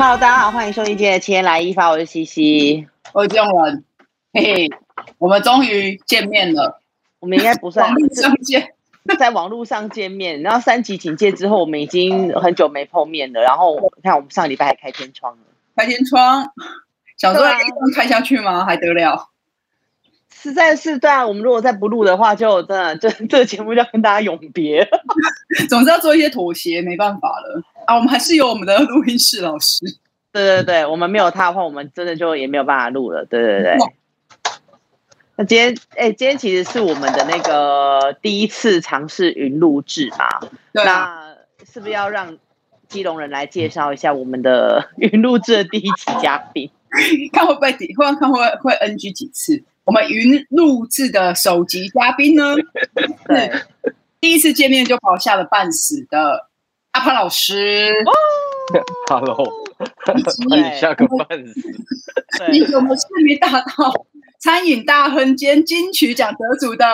Hello，大家好，欢迎收听今天的七天来一发，我是西西，我是郑文，嘿嘿，我们终于见面了，我们应该不算相见，在网络上见面，然后三级警戒之后，我们已经很久没碰面了，然后你看我们上礼拜还开天窗了，开天窗，想说开开下去吗？还得了？实在是对啊，我们如果再不录的话，就真的这这个节目就要跟大家永别，总是要做一些妥协，没办法了啊。我们还是有我们的录音室老师，对对对，我们没有他的话，我们真的就也没有办法录了，对对对。那今天哎，今天其实是我们的那个第一次尝试云录制嘛，对啊，那是不是要让基隆人来介绍一下我们的 云录制的第一期嘉宾？看会不会抵，看看会会 NG 几次？我们云录制的首集嘉宾呢，是第一次见面就把我吓得半死的阿潘老师。哦、Hello，你吓个半死。你有没有市民大道餐饮大亨兼金曲奖得主的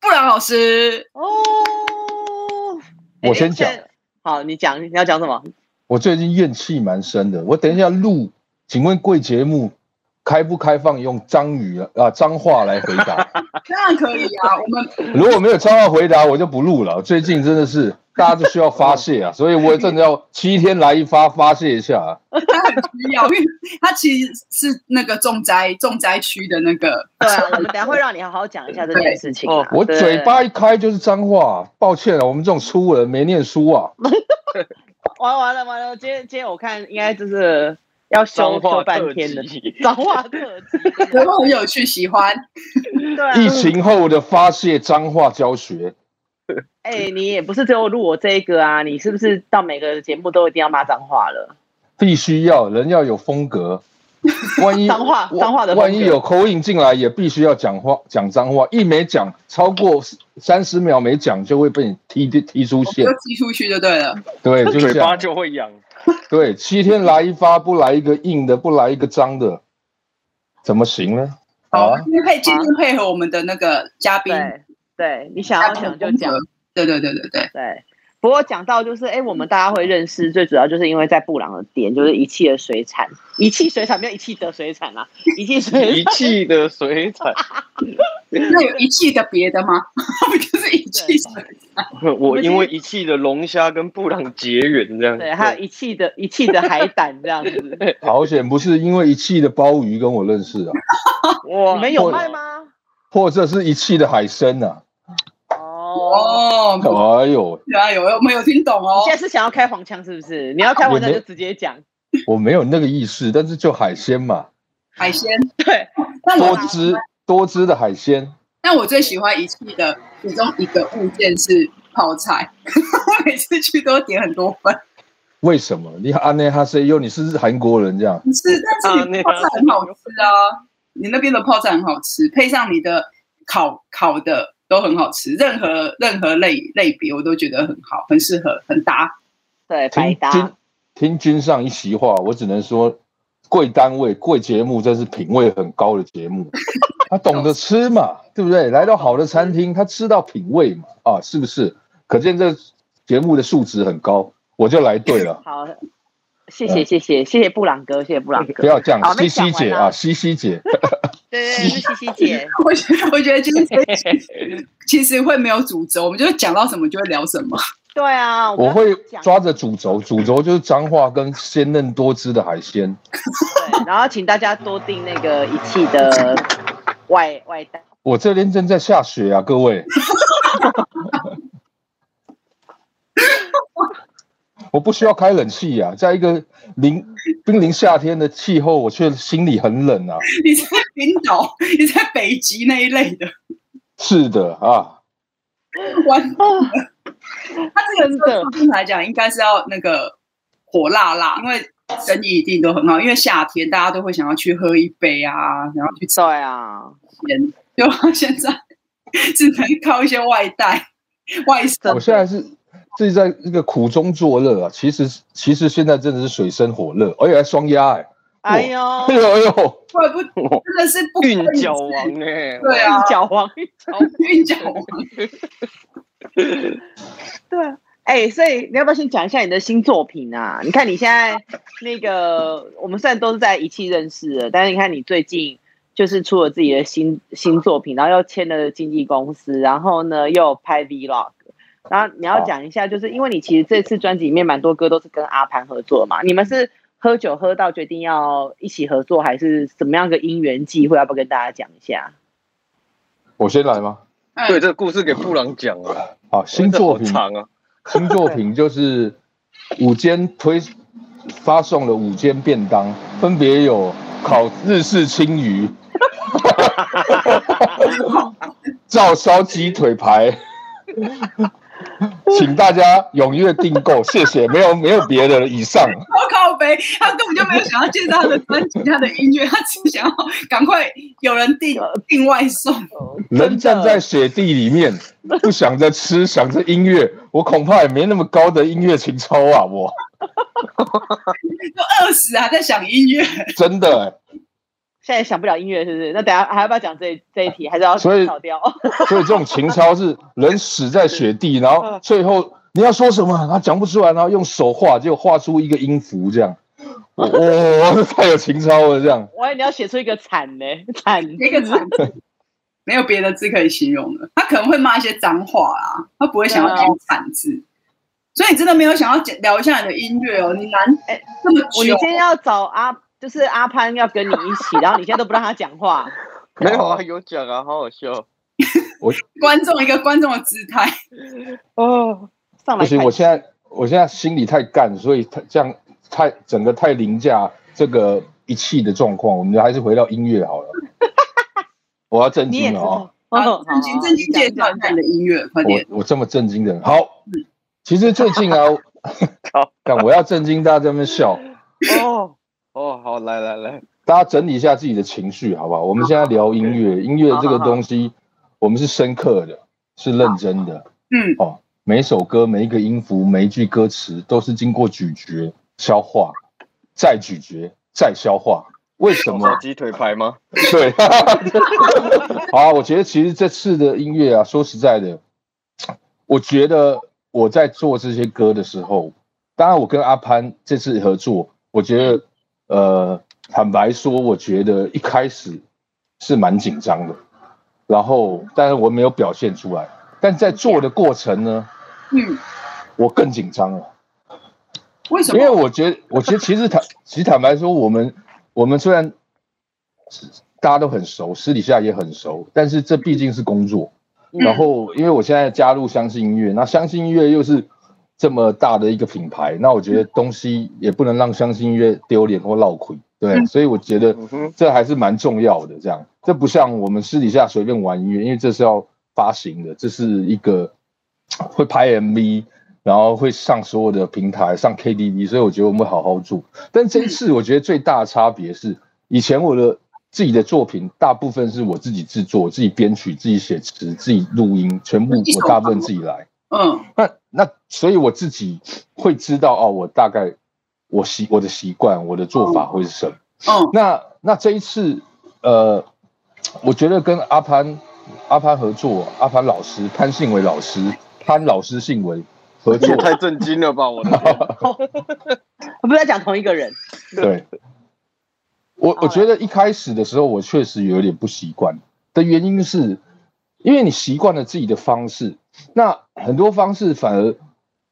布朗老师？哦，我先讲。好，你讲，你要讲什么？我最近怨气蛮深的。我等一下录，请问贵节目。开不开放用脏语啊脏话来回答？当然可以啊。我们 如果没有脏话回答，我就不录了。最近真的是 大家都需要发泄啊，所以我真的要七天来一发发泄一下啊。他很需要，因为他其实是那个重灾重灾区的那个。对啊，我们等下会让你好好讲一下这件事情。哦，我嘴巴一开就是脏话，抱歉了，我们这种粗人没念书啊。完完了完了，今天今天我看应该就是。要修修半天的 脏话特辑，然后很有趣，喜欢。对，疫情后的发泄脏话教学。哎、欸，你也不是只有录我这一个啊，你是不是到每个节目都一定要骂脏话了？必须要，人要有风格。万一脏话脏话的，万一有 call in 进来，也必须要讲话讲脏话。一没讲超过三十秒没讲，就会被你踢踢出线，踢出去就对了。对，就嘴巴就会痒。对，七天来一发，不来一个硬的，不来一个脏的，怎么行呢？好啊，今天配今天配合我们的那个嘉宾，对，对你想要讲就讲，对对对对对。对。不过讲到就是，哎，我们大家会认识，最主要就是因为在布朗的店，就是一气的水产，一气水产没有一气的水产啊，一气水一气的水产，那有一气的别的吗？不就是一气水产？我因为一气的龙虾跟布朗结缘这样子，对，还有一气的一气的海胆这样子。好险不是因为一气的鲍鱼跟我认识啊！哇，你们有卖吗？或者是一气的海参啊？哦，哎呦，哎呦，我没有听懂哦。你现在是想要开黄腔是不是？你要开黄腔就直接讲。我没有那个意思，但是就海鲜嘛。海鲜对，多汁多汁的海鲜。但我最喜欢一气的其中一个物件是泡菜，我每次去都点很多份。为什么？你安内哈塞哟，你是韩国人这样？不是，但是你泡菜很好吃啊。你那边的泡菜很好吃，配上你的烤烤的。都很好吃，任何任何类类别我都觉得很好，很适合，很搭。对，百搭。听听君上一席话，我只能说，贵单位、贵节目，这是品味很高的节目。他懂得吃嘛，对不对？来到好的餐厅，他吃到品味嘛，啊，是不是？可见这节目的素质很高，我就来对了。好。谢谢谢谢谢谢布朗哥，谢谢布朗哥。不要这样，西西姐啊，西西姐。对对，是西西姐。我觉得我觉得今天 其实会没有主轴，我们就讲到什么就会聊什么。对啊，我会抓着主轴，主轴就是脏话跟鲜嫩多汁的海鲜。对，然后请大家多订那个一气的外外带。我这边正在下雪啊，各位。我不需要开冷气呀、啊，在一个临濒临夏天的气候，我却心里很冷啊。你在冰岛，你在北极那一类的。是的啊。完蛋了。他这个对我来讲，应该是要那个火辣辣，因为生意一定都很好。因为夏天大家都会想要去喝一杯啊，然后去吃啊，鲜。就现在只能靠一些外带外送。我现在是。自己在那个苦中作乐啊，其实其实现在真的是水深火热，而且还双压哎，哎呦。哎呦哎呦，怪不真的是 韵脚王哎，对啊，韵脚王，韵脚王，对，哎，所以你要不要先讲一下你的新作品啊？你看你现在那个，我们虽然都是在一起认识的，但是你看你最近就是出了自己的新新作品，然后又签了经纪公司，然后呢又拍 Vlog，然后你要讲一下，就是因为你其实这次专辑里面蛮多歌都是跟阿潘合作嘛，你们是喝酒喝到决定要一起合作，还是怎么样个因缘际会？要不要跟大家讲一下？我先来吗？对，这个故事给布朗讲了。好，新作品长啊。新作品就是午间推发送了午间便当，分别有烤日式鯖鱼、照烧鸡腿排，请大家踊跃订购，谢谢。没有没有别的了，以上。我靠北，他根本就没有想要介绍他的专辑、他的音乐，他只想要赶快有人订订外送。人站在雪地里面，不想着吃，想着音乐，我恐怕也没那么高的音乐情操啊！我 都饿死啊，在想音乐，真的、欸。现在想不了音乐是不是？那等下还要不要讲这这一题？还是要扫掉？所以这种情操是人死在雪地，然后最后你要说什么，他讲不出来，然后用手画，就画出一个音符，这样。哇、哦，太有情操了，这样。我以为你要写出一个惨呢，惨 一个惨，没有别的字可以形容了。他可能会骂一些脏话啊，他不会想要讲惨字。所以你真的没有想要聊一下你的音乐哦？你难哎，这么久，我你今天要找阿。就是阿潘要跟你一起，然后你现在都不让他讲话。没有啊，有讲啊，好好笑。我观众一个观众的姿态 哦，上来不行，我现在我现在心里太干，所以太这样太整个太凌驾这个一气的状况，我们还是回到音乐好了。我要震惊了哦，正经正经介绍一下你的音乐，快点。我我这么震惊的人，好。其实最近啊，看我要震惊，大家在那边笑哦。哦，好，来来来，大家整理一下自己的情绪，好不好？我们现在聊音乐，音乐这个东西，我们是深刻的，是认真的。嗯，哦，每一首歌、每一个音符、每一句歌词，都是经过咀嚼、消化，再咀嚼、再消化。为什么？鸡腿排吗？对。好啊，我觉得其实这次的音乐啊，说实在的，我觉得我在做这些歌的时候，当然我跟阿潘这次合作，我觉得。呃，坦白说，我觉得一开始是蛮紧张的，然后，但是我没有表现出来。但在做的过程呢，嗯，我更紧张了。为什么？因为我觉得，我觉得其实坦，其实坦白说，我们我们虽然大家都很熟，私底下也很熟，但是这毕竟是工作。然后，因为我现在加入相信音乐，那相信音乐又是。这么大的一个品牌，那我觉得东西也不能让相信音乐丢脸或落亏，对，所以我觉得这还是蛮重要的。这样，这不像我们私底下随便玩音乐，因为这是要发行的，这是一个会拍 MV，然后会上所有的平台，上 KTV，所以我觉得我们会好好做。但这一次，我觉得最大的差别是，以前我的自己的作品大部分是我自己制作、自己编曲、自己写词、自己录音，全部我大部分自己来。嗯，那那所以我自己会知道哦，我大概我习我的习惯，我的做法会是什么？嗯，那那这一次，呃，我觉得跟阿潘阿潘合作，阿潘老师潘信伟老师潘老师信伟合作，太震惊了吧！我的 我们在讲同一个人。对，我我觉得一开始的时候，我确实有点不习惯的原因是，因为你习惯了自己的方式。那很多方式反而，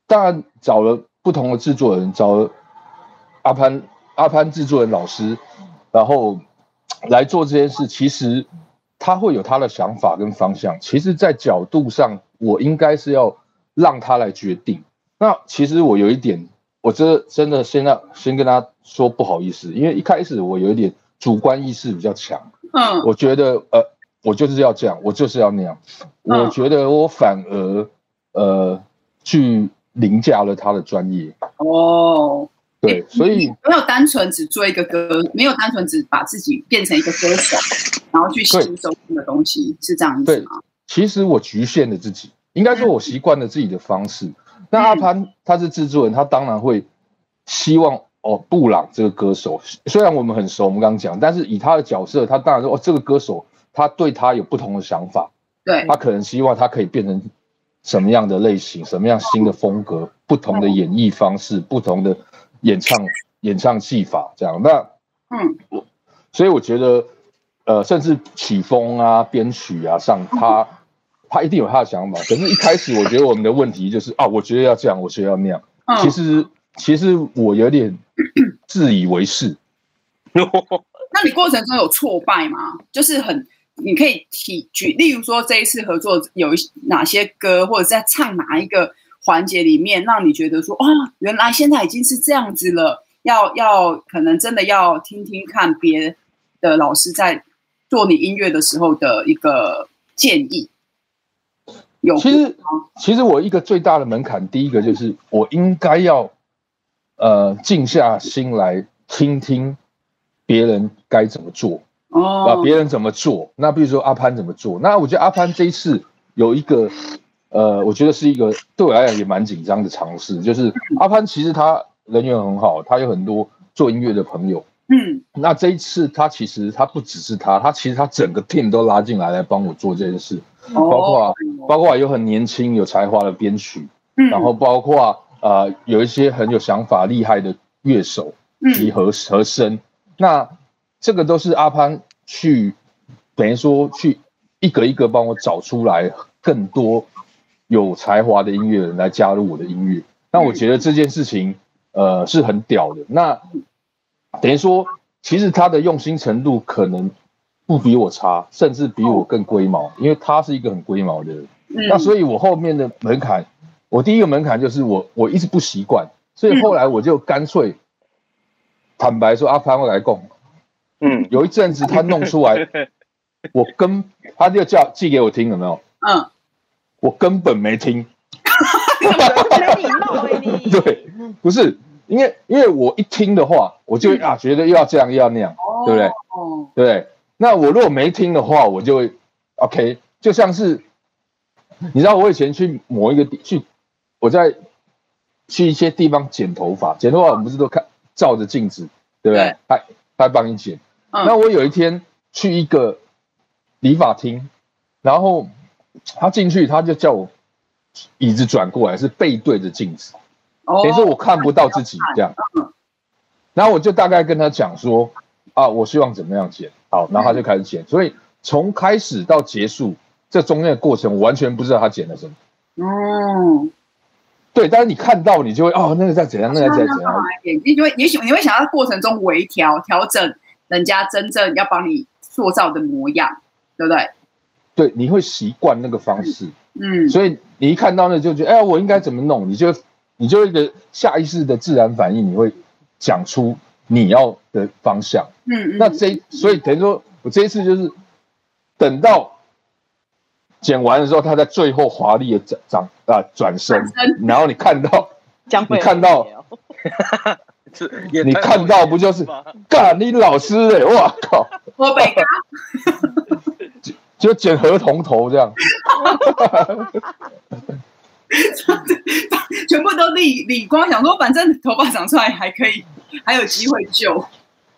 当然找了不同的制作人，找了阿潘阿潘制作人老师，然后来做这件事。其实他会有他的想法跟方向。其实，在角度上，我应该是要让他来决定。那其实我有一点，我这真的现在先跟他说不好意思，因为一开始我有一点主观意识比较强。嗯，我觉得呃。我就是要这样，我就是要那样。我觉得我反而呃去凌驾了他的专业。哦，对，所以没有单纯只做一个歌，没有单纯只把自己变成一个歌手，然后去吸收新的东西，是这样子吗？对，其实我局限了自己，应该说我习惯了自己的方式。那阿潘他是制作人，他当然会希望哦，布朗这个歌手，虽然我们很熟，我们刚刚讲，但是以他的角色，他当然说哦，这个歌手。他对他有不同的想法，对，他可能希望他可以变成什么样的类型，什么样新的风格，不同的演绎方式，不同的演唱演唱技法，这样。那嗯，我所以我觉得，呃，甚至曲风啊、编曲啊上，他他一定有他的想法。可是，一开始我觉得我们的问题就是啊，我觉得要这样，我觉得要那样。其实，其实我有点 自以为是。那你过程中有挫败吗？就是很，你可以提举，例如说这一次合作有哪些歌，或者在唱哪一个环节里面，让你觉得说，哦，原来现在已经是这样子了。要要可能真的要听听看别的老师在做你音乐的时候的一个建议。有，其实其实我一个最大的门槛，第一个就是我应该要呃静下心来听听。别人该怎么做？哦，啊，别人怎么做？那比如说阿潘怎么做？那我觉得阿潘这一次有一个，呃，我觉得是一个对我来讲也蛮紧张的尝试，就是阿潘其实他人缘很好，他有很多做音乐的朋友。嗯，那这一次他其实他不只是他，他其实他整个 team 都拉进来来帮我做这件事，包括包括有很年轻有才华的编曲，然后包括呃有一些很有想法厉害的乐手及和和声。那这个都是阿潘去，等于说去一个一个帮我找出来更多有才华的音乐人来加入我的音乐。那我觉得这件事情，呃，是很屌的。那等于说，其实他的用心程度可能不比我差，甚至比我更龟毛，因为他是一个很龟毛的人。那所以我后面的门槛，我第一个门槛就是我我一直不习惯，所以后来我就干脆。坦白说，阿潘会来供，嗯，有一阵子他弄出来，我跟他就叫寄给我听，有没有？嗯，我根本没听。对，不是，因为因为我一听的话，我就啊觉得又要这样又要那样，对不对？哦，对不对？那我如果没听的话，我就会 OK，就像是你知道，我以前去某一个地去，我在去一些地方剪头发，剪头发我们不是都看。照着镜子，对不对？他他帮你剪。嗯、那我有一天去一个理发厅，然后他进去，他就叫我椅子转过来，是背对着镜子，等于说我看不到自己这样。嗯、然后我就大概跟他讲说啊，我希望怎么样剪。好，然后他就开始剪。嗯、所以从开始到结束，这中间的过程，我完全不知道他剪了什么。嗯。对，但是你看到你就会哦，那个在怎样，那个在怎样，你就会也许你会想到过程中微调调整人家真正要帮你塑造的模样，对不对？对，你会习惯那个方式，嗯，所以你一看到那就觉得，哎，我应该怎么弄？你就你就一个下意识的自然反应，你会讲出你要的方向，嗯，那这所以等于说我这一次就是等到。剪完的时候，他在最后华丽的转转啊转身，然后你看到，你看到，你看到不就是干你老师哎、欸，哇靠！我北嘎，就 就剪河童头这样，全部都理理光，想说反正头发长出来还可以，还有机会救。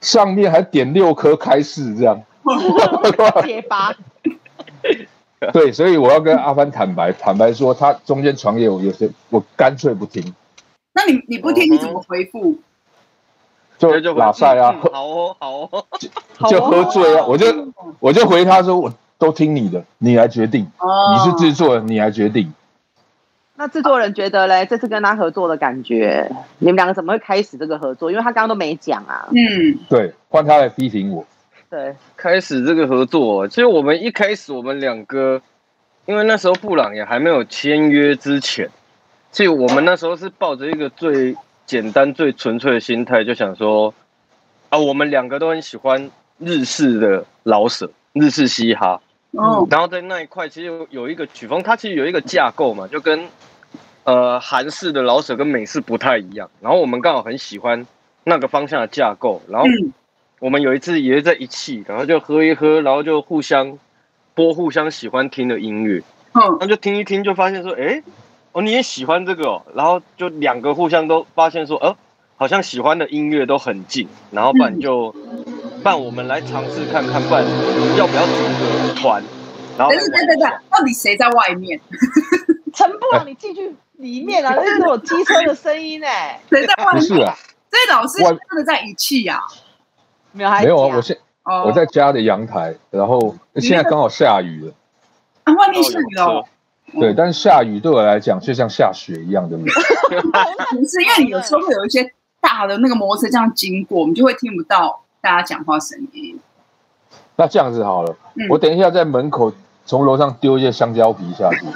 上面还点六颗开市这样，结巴。对，所以我要跟阿帆坦白，坦白说他中间传给我有些，我干脆不听。那你你不听你怎么回复？就就拉赛啊，好哦好哦，就喝醉啊，我就我就回他说，我都听你的，你来决定，你是制作人，你来决定。那制作人觉得嘞，这次跟他合作的感觉，你们两个怎么会开始这个合作？因为他刚刚都没讲啊。嗯，对，换他来批评我。对，开始这个合作，其实我们一开始我们两个，因为那时候布朗也还没有签约之前，所以我们那时候是抱着一个最简单、最纯粹的心态，就想说，啊，我们两个都很喜欢日式的老舍、日式嘻哈，嗯，然后在那一块其实有有一个曲风，它其实有一个架构嘛，就跟呃韩式的老舍跟美式不太一样，然后我们刚好很喜欢那个方向的架构，然后。嗯。我们有一次也是在一起，然后就喝一喝，然后就互相播互相喜欢听的音乐，嗯，然后就听一听，就发现说，哎，哦，你也喜欢这个哦，然后就两个互相都发现说，呃，好像喜欢的音乐都很近，然后不然就，不然我们来尝试看看，不然要不要组个团？然后，对对对对，到底谁在外面？车 陈布朗，你进去里面啊，那是我机车的声音哎。谁在外面？不是啊，这老师真的在遗弃呀？没有，没有啊，我现我在家的阳台，然后现在刚好下雨了。啊，外面下雨了。对，但是下雨对我来讲就像下雪一样的美。不是，因为你有时候会有一些大的那个摩托车这样经过，我们就会听不到大家讲话声音。那这样子好了，我等一下在门口从楼上丢一些香蕉皮下去，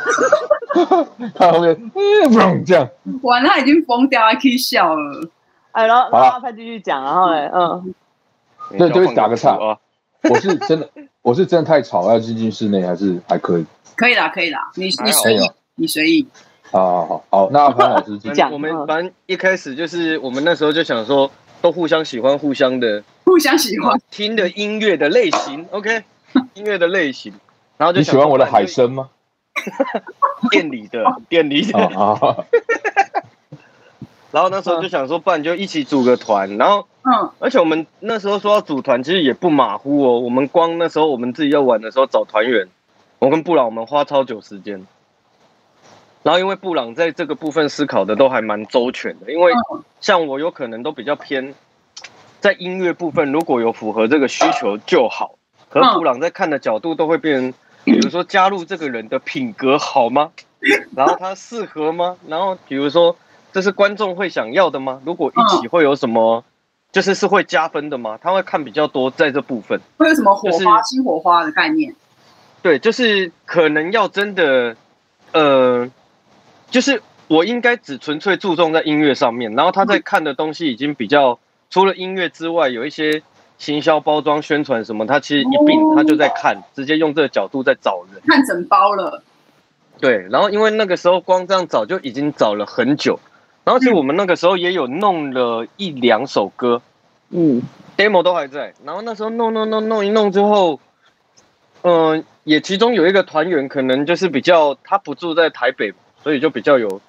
看后面，嗯，这样。完了，他已经疯掉，还可以笑了。哎，然后然后他继续讲，然后嘞，嗯，对，就会打个岔。我是真的，我是真的太吵，要进进室内还是还可以？可以啦，可以啦，你你随意，你随意。好好好，好，那阿潘老师讲，我们反正一开始就是我们那时候就想说，都互相喜欢，互相的，互相喜欢。听的音乐的类型，OK，音乐的类型，然后就你喜欢我的海参吗？店里的，店里的，然后那时候就想说，不然就一起组个团，然后，嗯，而且我们那时候说要组团，其实也不马虎哦。我们光那时候我们自己要玩的时候找团员，我跟布朗我们花超久时间。然后因为布朗在这个部分思考的都还蛮周全的，因为像我有可能都比较偏在音乐部分，如果有符合这个需求就好。可布朗在看的角度都会变，比如说加入这个人的品格好吗？然后他适合吗？然后比如说。这是观众会想要的吗？如果一起会有什么，就是是会加分的吗？他会看比较多在这部分，会有什么火花、新火花的概念？对，就是可能要真的，呃，就是我应该只纯粹注重在音乐上面，然后他在看的东西已经比较除了音乐之外，有一些行销、包装、宣传什么，他其实一并他就在看，直接用这个角度在找人，看整包了。对，然后因为那个时候光这样找就已经找了很久。然后其实我们那个时候也有弄了一两首歌，嗯，demo 都还在。然后那时候弄弄弄弄一弄之后，嗯、呃，也其中有一个团员可能就是比较他不住在台北，所以就比较有，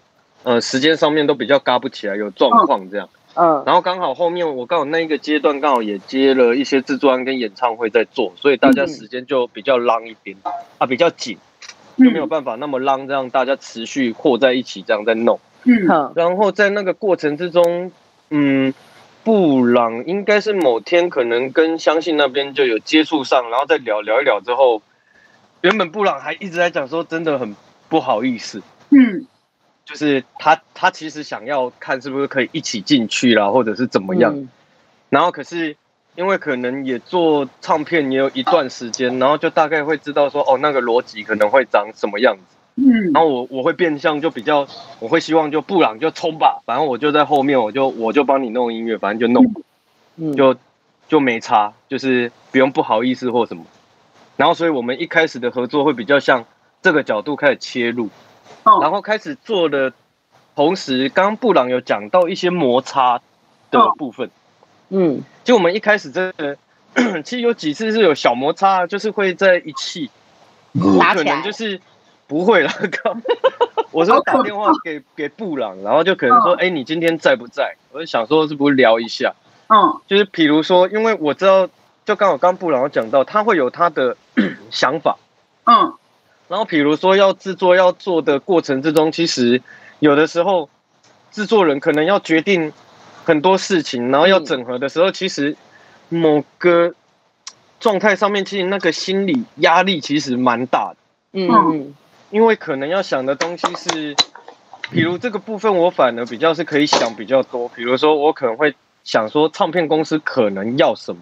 呃，时间上面都比较嘎不起来，有状况这样。嗯。然后刚好后面我刚好那一个阶段刚好也接了一些制作案跟演唱会在做，所以大家时间就比较 long 一点，啊，比较紧，就没有办法那么 long，这样大家持续和在一起这样在弄。嗯，然后在那个过程之中，嗯，布朗应该是某天可能跟相信那边就有接触上，然后再聊聊一聊之后，原本布朗还一直在讲说真的很不好意思，嗯，就是他他其实想要看是不是可以一起进去啦，或者是怎么样，嗯、然后可是因为可能也做唱片也有一段时间，然后就大概会知道说哦那个逻辑可能会长什么样子。嗯，然后我我会变相就比较，我会希望就布朗就冲吧，反正我就在后面，我就我就帮你弄音乐，反正就弄，嗯，就就没差，就是不用不好意思或什么。然后所以我们一开始的合作会比较像这个角度开始切入，然后开始做的同时，刚刚布朗有讲到一些摩擦的部分，嗯，就我们一开始真的 其实有几次是有小摩擦，就是会在一起，可能就是。不会了，刚我说打电话给给布朗，然后就可能说，哎，你今天在不在？我就想说，是不是聊一下？嗯，就是比如说，因为我知道，就刚好刚布朗有讲到，他会有他的 想法，嗯，然后比如说要制作要做的过程之中，其实有的时候制作人可能要决定很多事情，然后要整合的时候，其实某个状态上面，其实那个心理压力其实蛮大的，嗯。因为可能要想的东西是，比如这个部分，我反而比较是可以想比较多。比如说，我可能会想说，唱片公司可能要什么，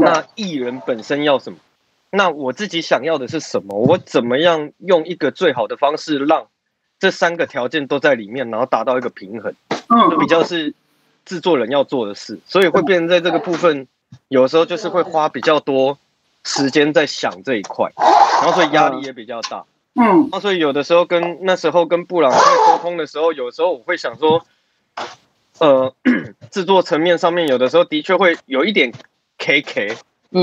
那艺人本身要什么，那我自己想要的是什么？我怎么样用一个最好的方式，让这三个条件都在里面，然后达到一个平衡？就比较是制作人要做的事，所以会变成在这个部分，有时候就是会花比较多时间在想这一块，然后所以压力也比较大。嗯，那所以有的时候跟那时候跟布朗在沟通的时候，有时候我会想说，呃，制作层面上面有的时候的确会有一点 K K，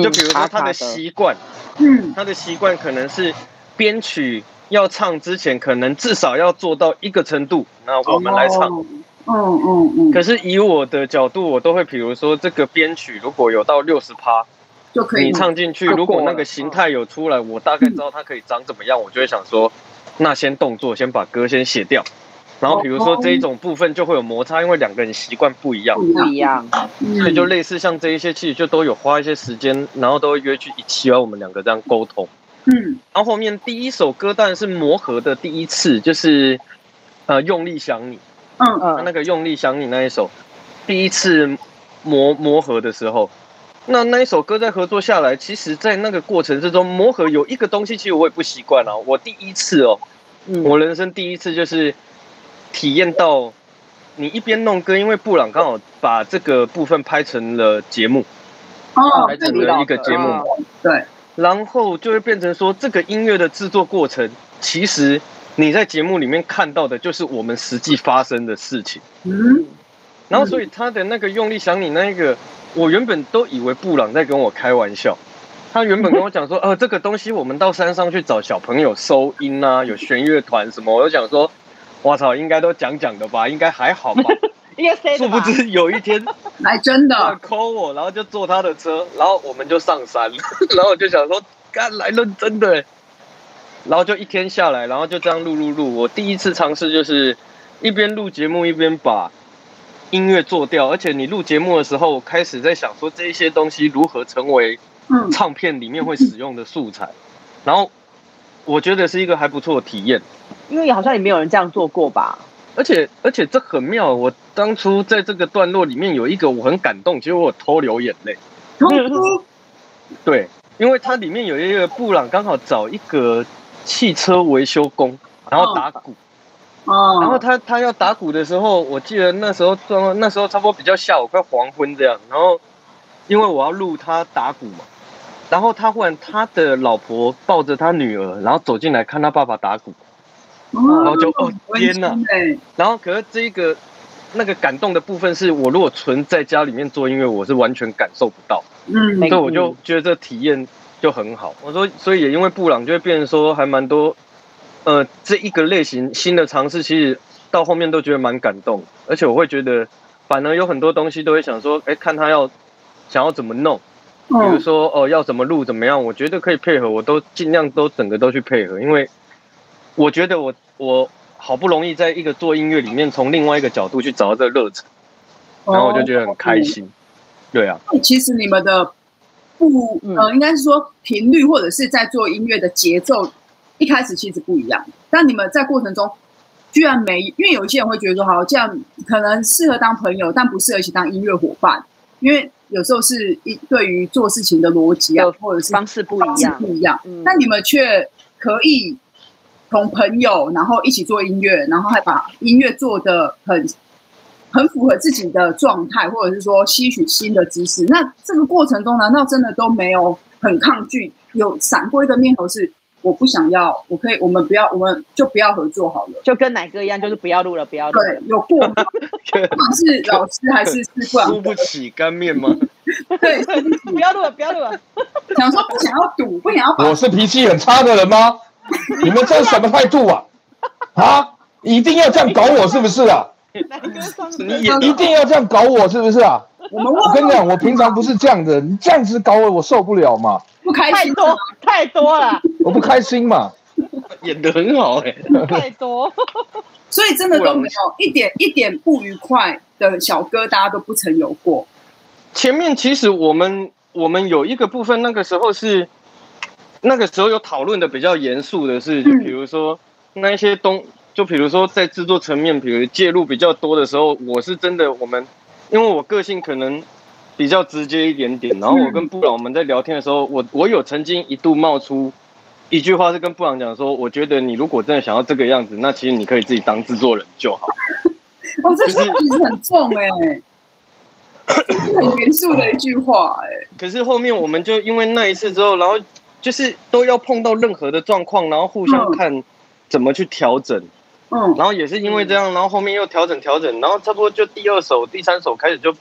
就比如说他的习惯，嗯，他的习惯可能是编曲要唱之前，可能至少要做到一个程度，那我们来唱，嗯嗯嗯。可是以我的角度，我都会比如说这个编曲如果有到六十趴。你唱进去，如果那个形态有出来，我大概知道它可以长怎么样，我就会想说，那先动作先把歌先写掉，然后比如说这一种部分就会有摩擦，因为两个人习惯不一样，不一样，所以就类似像这一些，其实就都有花一些时间，然后都会约去一起，要我们两个这样沟通。嗯，然后后面第一首歌当然是磨合的第一次，就是呃用力想你，嗯。嗯，那个用力想你那一首，第一次磨磨合的时候。那那一首歌在合作下来，其实，在那个过程之中磨合有一个东西，其实我也不习惯啊。我第一次哦，嗯、我人生第一次就是体验到，你一边弄歌，因为布朗刚好把这个部分拍成了节目，哦，拍成了一个节目，哦、对，然后就会变成说，这个音乐的制作过程，其实你在节目里面看到的，就是我们实际发生的事情。嗯，然后所以他的那个用力想你那一个。我原本都以为布朗在跟我开玩笑，他原本跟我讲说，呃，这个东西我们到山上去找小朋友收音啊，有弦乐团什么，我就想说，我操，应该都讲讲的吧，应该还好吧，应该殊不知有一天，来真的？call 我，然后就坐他的车，然后我们就上山，然后我就想说，干来认真的，然后就一天下来，然后就这样录录录，我第一次尝试就是一边录节目一边把。音乐做掉，而且你录节目的时候，开始在想说这一些东西如何成为唱片里面会使用的素材，然后我觉得是一个还不错的体验，因为好像也没有人这样做过吧。而且而且这很妙，我当初在这个段落里面有一个我很感动，其实我有偷流眼泪。对，因为它里面有一个布朗刚好找一个汽车维修工，然后打鼓。哦，然后他他要打鼓的时候，我记得那时候那时候差不多比较下午快黄昏这样，然后因为我要录他打鼓嘛，然后他忽然他的老婆抱着他女儿，然后走进来看他爸爸打鼓，然后就哦天哪，然后可是这一个那个感动的部分是我如果纯在家里面做音乐，我是完全感受不到，嗯，所以我就觉得这体验就很好。我说，所以也因为布朗就会变成说还蛮多。呃，这一个类型新的尝试，其实到后面都觉得蛮感动，而且我会觉得，反而有很多东西都会想说，哎，看他要想要怎么弄，比如说哦、呃，要怎么录怎么样，我觉得可以配合，我都尽量都整个都去配合，因为我觉得我我好不容易在一个做音乐里面，从另外一个角度去找到这个热忱，然后我就觉得很开心，对啊。其实你们的不呃，应该是说频率或者是在做音乐的节奏。一开始其实不一样，但你们在过程中居然没，因为有一些人会觉得说，好，这样可能适合当朋友，但不适合一起当音乐伙伴，因为有时候是一对于做事情的逻辑啊，或者是方式不一样，不一样。但你们却可以从朋友，然后一起做音乐，然后还把音乐做的很很符合自己的状态，或者是说吸取新的知识。那这个过程中，难道真的都没有很抗拒？有闪过一个念头是？我不想要，我可以，我们不要，我们就不要合作好了，就跟奶哥一样，就是不要录了，不要录。对，有过，不管是老师还是师傅，输不起干面吗？对，不要录了，不要录了。想说不想要赌，不想要。我是脾气很差的人吗？你们这是什么态度啊？啊，一定要这样搞我是不是啊？你也一定要这样搞我是不是啊？我们我跟你讲，我平常不是这样的，你这样子搞我，我受不了嘛。不开心，太多太多了，我不开心嘛。演的很好哎，太多，所以真的都没有一点一点不愉快的小疙瘩都不曾有过。前面其实我们我们有一个部分，那个时候是那个时候有讨论的比较严肃的是，就比如说那一些东，就比如说在制作层面，比如介入比较多的时候，我是真的我们，因为我个性可能。比较直接一点点，然后我跟布朗我们在聊天的时候，我我有曾经一度冒出一句话是跟布朗讲说，我觉得你如果真的想要这个样子，那其实你可以自己当制作人就好。哦，这句话其实很重哎、欸，很严肃的一句话哎、欸。可是后面我们就因为那一次之后，然后就是都要碰到任何的状况，然后互相看怎么去调整。嗯，然后也是因为这样，然后后面又调整调整，然后差不多就第二首、第三首开始就。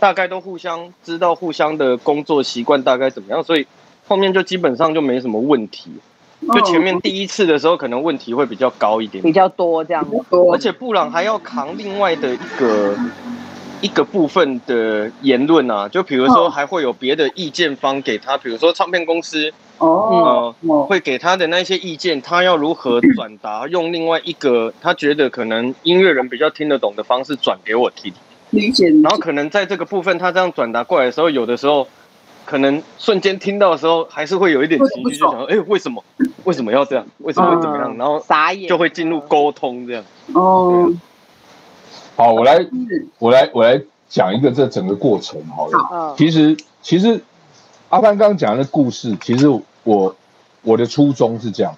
大概都互相知道互相的工作习惯大概怎么样，所以后面就基本上就没什么问题。就前面第一次的时候，可能问题会比较高一点，比较多这样子。而且布朗还要扛另外的一个一个部分的言论啊，就比如说还会有别的意见方给他，比如说唱片公司哦，呃，会给他的那些意见，他要如何转达，用另外一个他觉得可能音乐人比较听得懂的方式转给我听。理解。然后可能在这个部分他这样转达过来的时候，有的时候可能瞬间听到的时候，还是会有一点情绪，就想说，哎，为什么？为什么要这样？为什么会怎么样？然后傻眼，就会进入沟通这样。哦。好，我来，我来，我来讲一个这整个过程好了。好其实，其实阿潘刚刚讲的故事，其实我我的初衷是这样，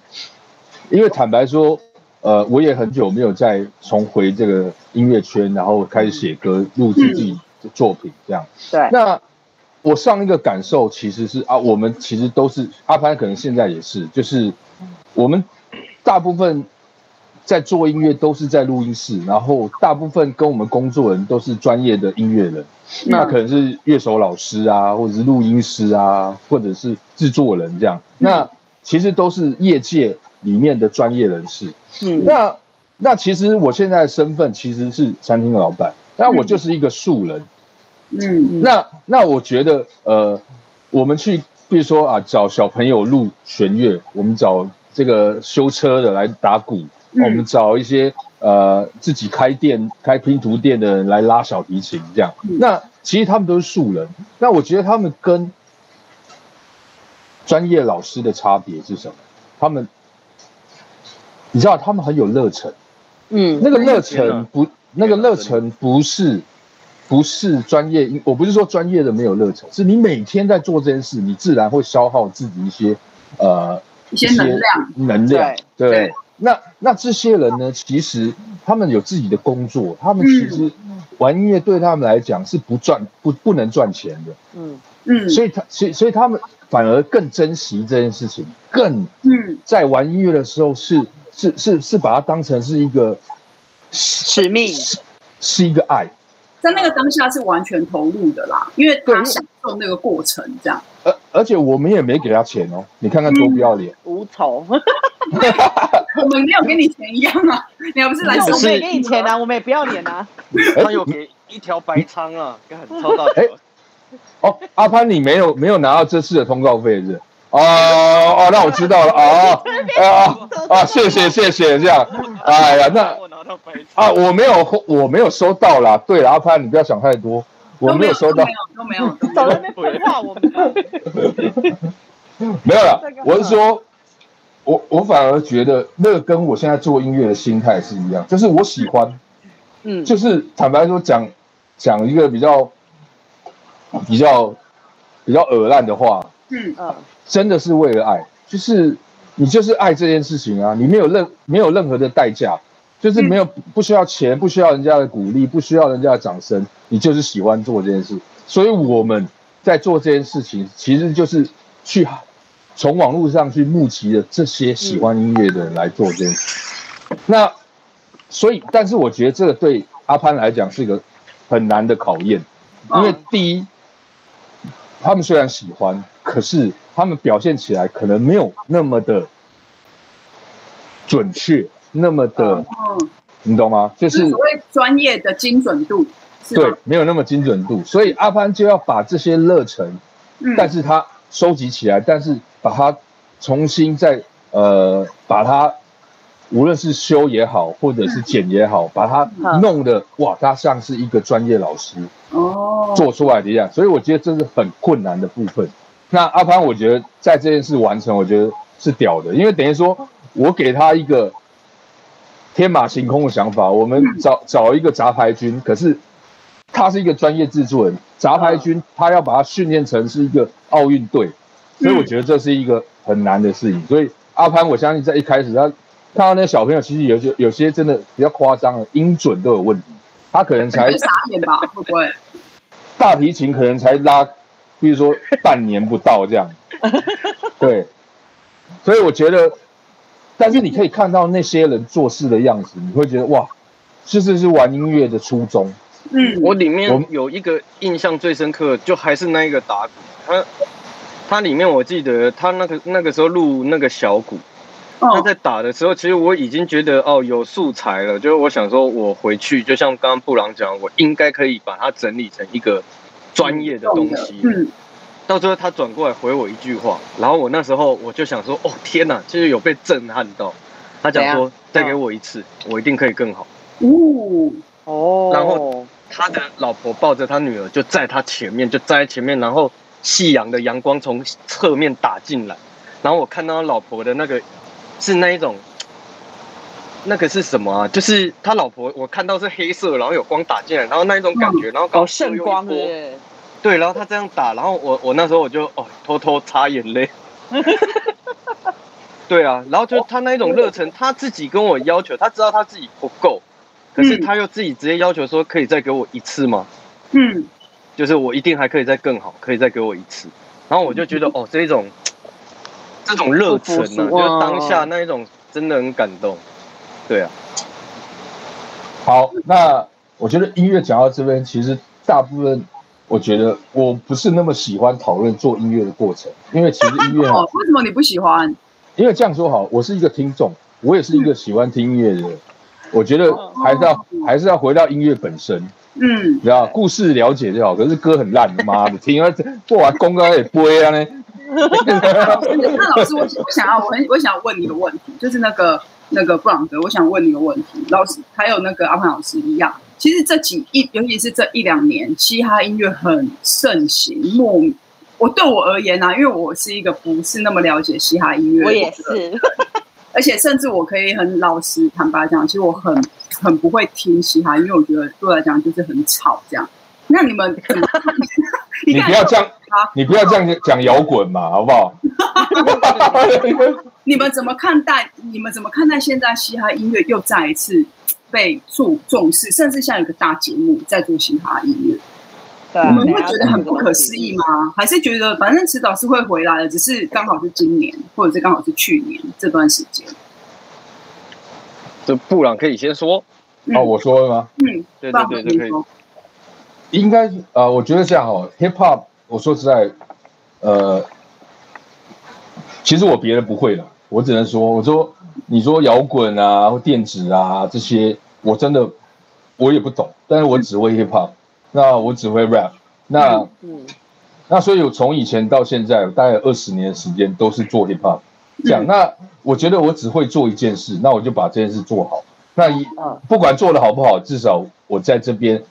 因为坦白说，呃，我也很久没有再重回这个音乐圈，然后开始写歌、录制自己的作品这样。对。那我上一个感受其实是啊，我们其实都是阿潘，可能现在也是，就是我们大部分。在做音乐都是在录音室，然后大部分跟我们工作的人都是专业的音乐人，那可能是乐手老师啊，或者是录音师啊，或者是制作人这样。那其实都是业界里面的专业人士。嗯，那那其实我现在的身份其实是餐厅的老板，那我就是一个素人。嗯，那那我觉得呃，我们去比如说啊，找小朋友录弦乐，我们找这个修车的来打鼓。我们找一些呃自己开店、开拼图店的人来拉小提琴，这样。那其实他们都是素人。那我觉得他们跟专业老师的差别是什么？他们，你知道，他们很有热忱。嗯，那个热忱不，那个热忱不是不是专业。我不是说专业的没有热忱，是你每天在做这件事，你自然会消耗自己一些呃一些能量，能量，对。那那这些人呢？其实他们有自己的工作，他们其实玩音乐对他们来讲是不赚不不能赚钱的。嗯嗯，所以他所以所以他们反而更珍惜这件事情，更嗯在玩音乐的时候是是是是把它当成是一个使命，是是一个爱。在那个当下是完全投入的啦，因为他享受那个过程，这样。而而且我们也没给他钱哦，你看看多不要脸，无酬。我们没有给你钱一样啊，你还不是来收费？我们也给你钱啊，我们也不要脸啊。他有给一条白仓啊，很超到。哎，哦，阿潘，你没有没有拿到这次的通告费是？哦哦，那我知道了哦啊啊，谢谢谢谢，这样。哎呀，那啊，我没有我没有收到啦。对了，阿潘，你不要想太多，我没有收到，都没有都没有，早在那边分化我们。没有了，我是说。我我反而觉得那个跟我现在做音乐的心态是一样，就是我喜欢，嗯，就是坦白说讲讲一个比较比较比较耳烂的话，嗯嗯，真的是为了爱，就是你就是爱这件事情啊，你没有任没有任何的代价，就是没有不需要钱，不需要人家的鼓励，不需要人家的掌声，你就是喜欢做这件事，所以我们在做这件事情，其实就是去。从网络上去募集的这些喜欢音乐的人来做这件事，嗯、那所以，但是我觉得这个对阿潘来讲是一个很难的考验，因为第一，他们虽然喜欢，可是他们表现起来可能没有那么的准确，那么的，嗯、你懂吗？就是所谓专业的精准度，对，没有那么精准度，所以阿潘就要把这些热忱，嗯、但是他收集起来，但是。把它重新再呃，把它无论是修也好，或者是剪也好，把它弄得哇，它像是一个专业老师哦做出来的一样。所以我觉得这是很困难的部分。那阿潘，我觉得在这件事完成，我觉得是屌的，因为等于说我给他一个天马行空的想法，我们找找一个杂牌军，可是他是一个专业制作人，杂牌军他要把它训练成是一个奥运队。所以我觉得这是一个很难的事情。所以阿潘，我相信在一开始他看到那些小朋友，其实有些有些真的比较夸张的，音准都有问题。他可能才 傻眼吧？会不会？大提琴可能才拉，比如说半年不到这样。对。所以我觉得，但是你可以看到那些人做事的样子，你会觉得哇，这是是玩音乐的初衷。嗯，我里面有一个印象最深刻，就还是那一个打鼓，他。它里面我记得，他那个那个时候录那个小鼓，他在打的时候，其实我已经觉得哦有素材了，就是我想说，我回去就像刚刚布朗讲，我应该可以把它整理成一个专业的东西。嗯。到最后他转过来回我一句话，然后我那时候我就想说，哦天哪，就是有被震撼到。他讲说，再给我一次，我一定可以更好。哦哦。然后他的老婆抱着他女儿就在他前面，就站在前面，然后。夕阳的阳光从侧面打进来，然后我看到他老婆的那个是那一种，那个是什么啊？就是他老婆，我看到是黑色，然后有光打进来，然后那一种感觉，然后搞圣光的，对，然后他这样打，然后我我那时候我就哦偷偷擦眼泪，对啊，然后就他那一种热忱，他自己跟我要求，他知道他自己不够，可是他又自己直接要求说可以再给我一次吗？嗯。就是我一定还可以再更好，可以再给我一次，然后我就觉得哦，这一种这种热忱呢，就是当下那一种真的很感动，对啊。好，那我觉得音乐讲到这边，其实大部分我觉得我不是那么喜欢讨论做音乐的过程，因为其实音乐好，为什么你不喜欢？因为这样说好，我是一个听众，我也是一个喜欢听音乐的人，我觉得还是要还是要回到音乐本身。嗯，知道故事了解就好，可是歌很烂，妈的，听完做完功课也不会啊呢。那老师，我我想要，我很我想问你一个问题，就是那个那个布朗德，我想问你一个问题，老师还有那个阿潘老师一样，其实这几一，尤其是这一两年，嘻哈音乐很盛行。莫，我对我而言呢、啊，因为我是一个不是那么了解嘻哈音乐，我也是，而且甚至我可以很老实坦白讲，其实我很。很不会听嘻哈，因为我觉得对我来讲就是很吵这样。那你们，你不要这样，你不要这样讲摇滚嘛，好不好？你们怎么看待？你们怎么看待现在嘻哈音乐又再一次被注重视，甚至像有个大节目在做嘻哈音乐？对，你们会觉得很不可思议吗？还是觉得反正迟早是会回来的，只是刚好是今年，或者是刚好是去年这段时间？这布朗可以先说。哦，我说了吗？嗯，对对对，对，可以。应该呃，我觉得这样哦，hip hop，我说实在，呃，其实我别的不会了，我只能说，我说你说摇滚啊或电子啊这些，我真的我也不懂，但是我只会 hip hop，那我只会 rap，那嗯，那所以我从以前到现在，大概二十年的时间都是做 hip hop，这样，那我觉得我只会做一件事，那我就把这件事做好。那一不管做的好不好，至少我在这边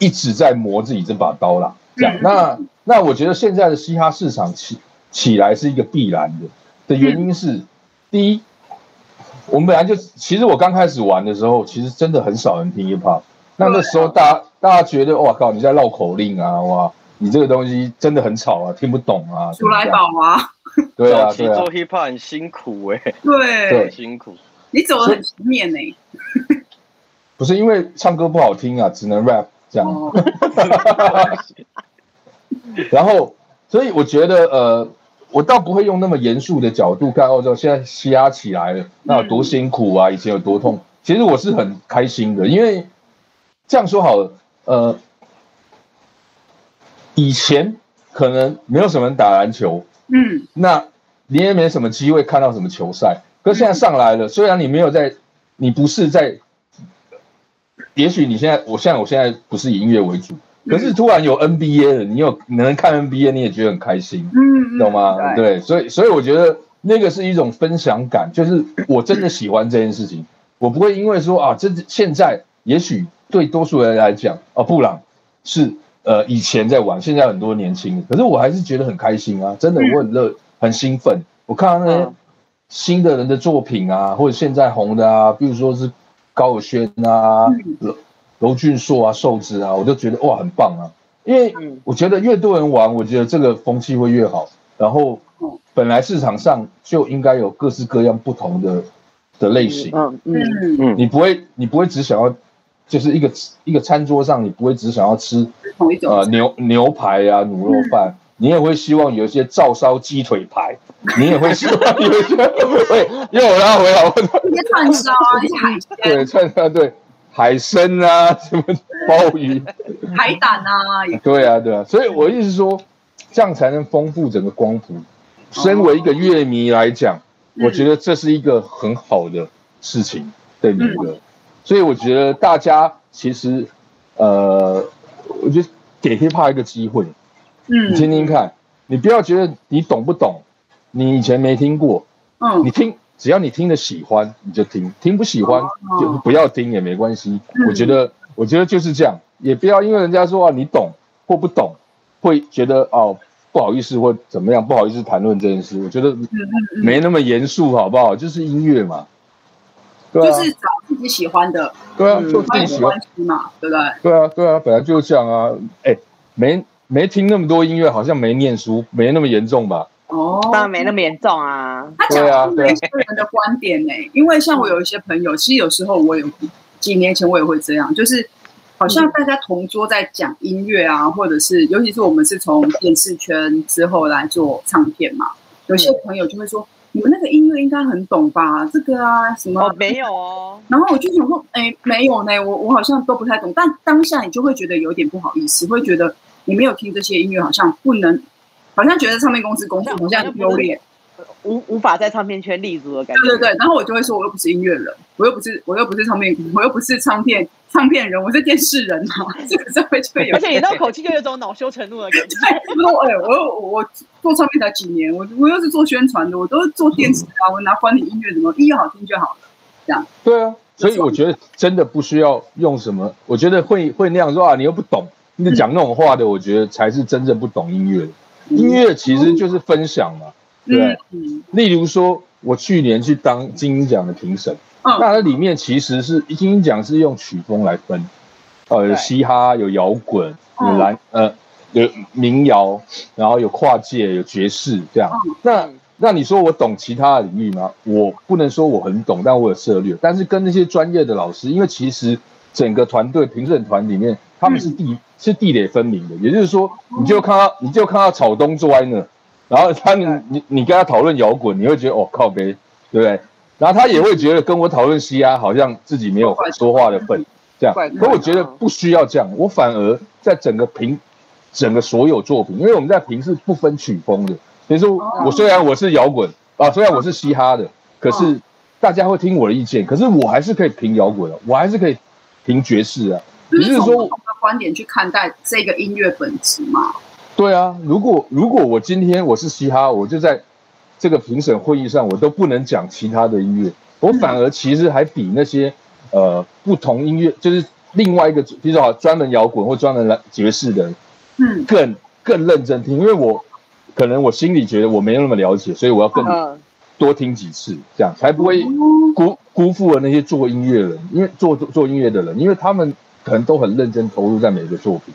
一直在磨自己这把刀啦。这样，那那我觉得现在的嘻哈市场起起来是一个必然的的原因是，第一，我们本来就其实我刚开始玩的时候，其实真的很少人听 hip hop。那那时候大家大家觉得哇靠，你在绕口令啊，哇，你这个东西真的很吵啊，听不懂啊。出来宝啊。对啊，对啊。做 hip hop 很辛苦哎。对。很，辛苦。你走的很前面呢，不是因为唱歌不好听啊，只能 rap 这样。然后，所以我觉得，呃，我倒不会用那么严肃的角度看欧洲现在嘻哈起来了，那有多辛苦啊，以前有多痛。其实我是很开心的，因为这样说好了，呃，以前可能没有什么人打篮球，嗯，那你也没什么机会看到什么球赛。可是现在上来了，虽然你没有在，你不是在，也许你现在，我现在我现在不是以音乐为主，可是突然有 NBA 了，你有能看 NBA，你也觉得很开心，嗯，懂吗？对，对，所以所以我觉得那个是一种分享感，就是我真的喜欢这件事情，我不会因为说啊，这现在也许对多数人来讲，哦，布朗是呃以前在玩，现在很多年轻人，可是我还是觉得很开心啊，真的我很乐很兴奋，我看到那些。新的人的作品啊，或者现在红的啊，比如说是高尔宣啊、娄娄俊硕啊、瘦子啊，我就觉得哇很棒啊。因为我觉得越多人玩，我觉得这个风气会越好。然后本来市场上就应该有各式各样不同的的类型。嗯嗯嗯，你不会你不会只想要就是一个一个餐桌上，你不会只想要吃呃牛牛排啊、卤肉饭。你也会希望有一些照烧鸡腿排，你也会希望有一些 会又拉回来我一些串烧啊，一些海鲜，对串烧对海参啊，什么鲍鱼、海胆啊，对啊对啊，所以我意思是说，这样才能丰富整个光谱。身为一个乐迷来讲，我觉得这是一个很好的事情，对每个，所以我觉得大家其实，呃，我觉得给 hiphop 一个机会，嗯，你听听看，你不要觉得你懂不懂，你以前没听过，嗯，你听，只要你听得喜欢，你就听，听不喜欢就不要听也没关系。我觉得，我觉得就是这样，也不要因为人家说啊你懂或不懂，会觉得哦。不好意思，或怎么样？不好意思谈论这件事，我觉得没那么严肃，好不好？就是音乐嘛，对啊，就是找自己喜欢的，对啊，就自己喜欢嘛，对不对？对啊，对啊，本来就是这样啊。哎，没没听那么多音乐，好像没念书，没那么严重吧？哦，当然没那么严重啊。他讲的是每个人的观点呢，因为像我有一些朋友，其实有时候我有几年前我也会这样，就是。好像大家同桌在讲音乐啊，或者是尤其是我们是从电视圈之后来做唱片嘛，有些朋友就会说：“你们那个音乐应该很懂吧？这个啊什么？”哦，没有哦。然后我就想说：“哎，没有呢，我我好像都不太懂。”但当下你就会觉得有点不好意思，会觉得你没有听这些音乐，好像不能，好像觉得唱片公司工作好像很丢脸。无无法在唱片圈立足的感觉。对对对，然后我就会说，我又不是音乐人，我又不是，我又不是唱片，我又不是唱片唱片人，我是电视人啊，这个社会会有。而且你那口气就有种恼羞成怒的感觉。不是，哎，我我做唱片才几年，我我又是做宣传的，我都是做电视啊，我哪管你音乐怎么，音乐好听就好了，这样。对啊，所以我觉得真的不需要用什么，我觉得会会那样说啊，你又不懂，你讲那种话的，我觉得才是真正不懂音乐。音乐其实就是分享嘛。对，例如说，我去年去当金鹰奖的评审，那它里面其实是金鹰奖是用曲风来分，呃，有嘻哈，有摇滚，有蓝，呃，有民谣，然后有跨界，有爵士这样。那那你说我懂其他的领域吗？我不能说我很懂，但我有涉猎。但是跟那些专业的老师，因为其实整个团队评审团里面，他们是地是地垒分明的，也就是说，你就看到你就看到草东坐在那。然后他你你你跟他讨论摇滚，你会觉得哦靠北，对不对？然后他也会觉得跟我讨论嘻哈，好像自己没有说话的份，这样。可我觉得不需要这样，我反而在整个评整个所有作品，因为我们在评是不分曲风的。比如说我虽然我是摇滚啊，虽然我是嘻哈的，可是大家会听我的意见，可是我还是可以评摇滚的，我还是可以评爵士啊。就是说不同的观点去看待这个音乐本质嘛。对啊，如果如果我今天我是嘻哈，我就在这个评审会议上，我都不能讲其他的音乐，我反而其实还比那些呃不同音乐，就是另外一个，比如说专门摇滚或专门来爵士的，嗯，更更认真听，因为我可能我心里觉得我没有那么了解，所以我要更多听几次，这样才不会辜辜负了那些做音乐人，因为做做音乐的人，因为他们可能都很认真投入在每个作品。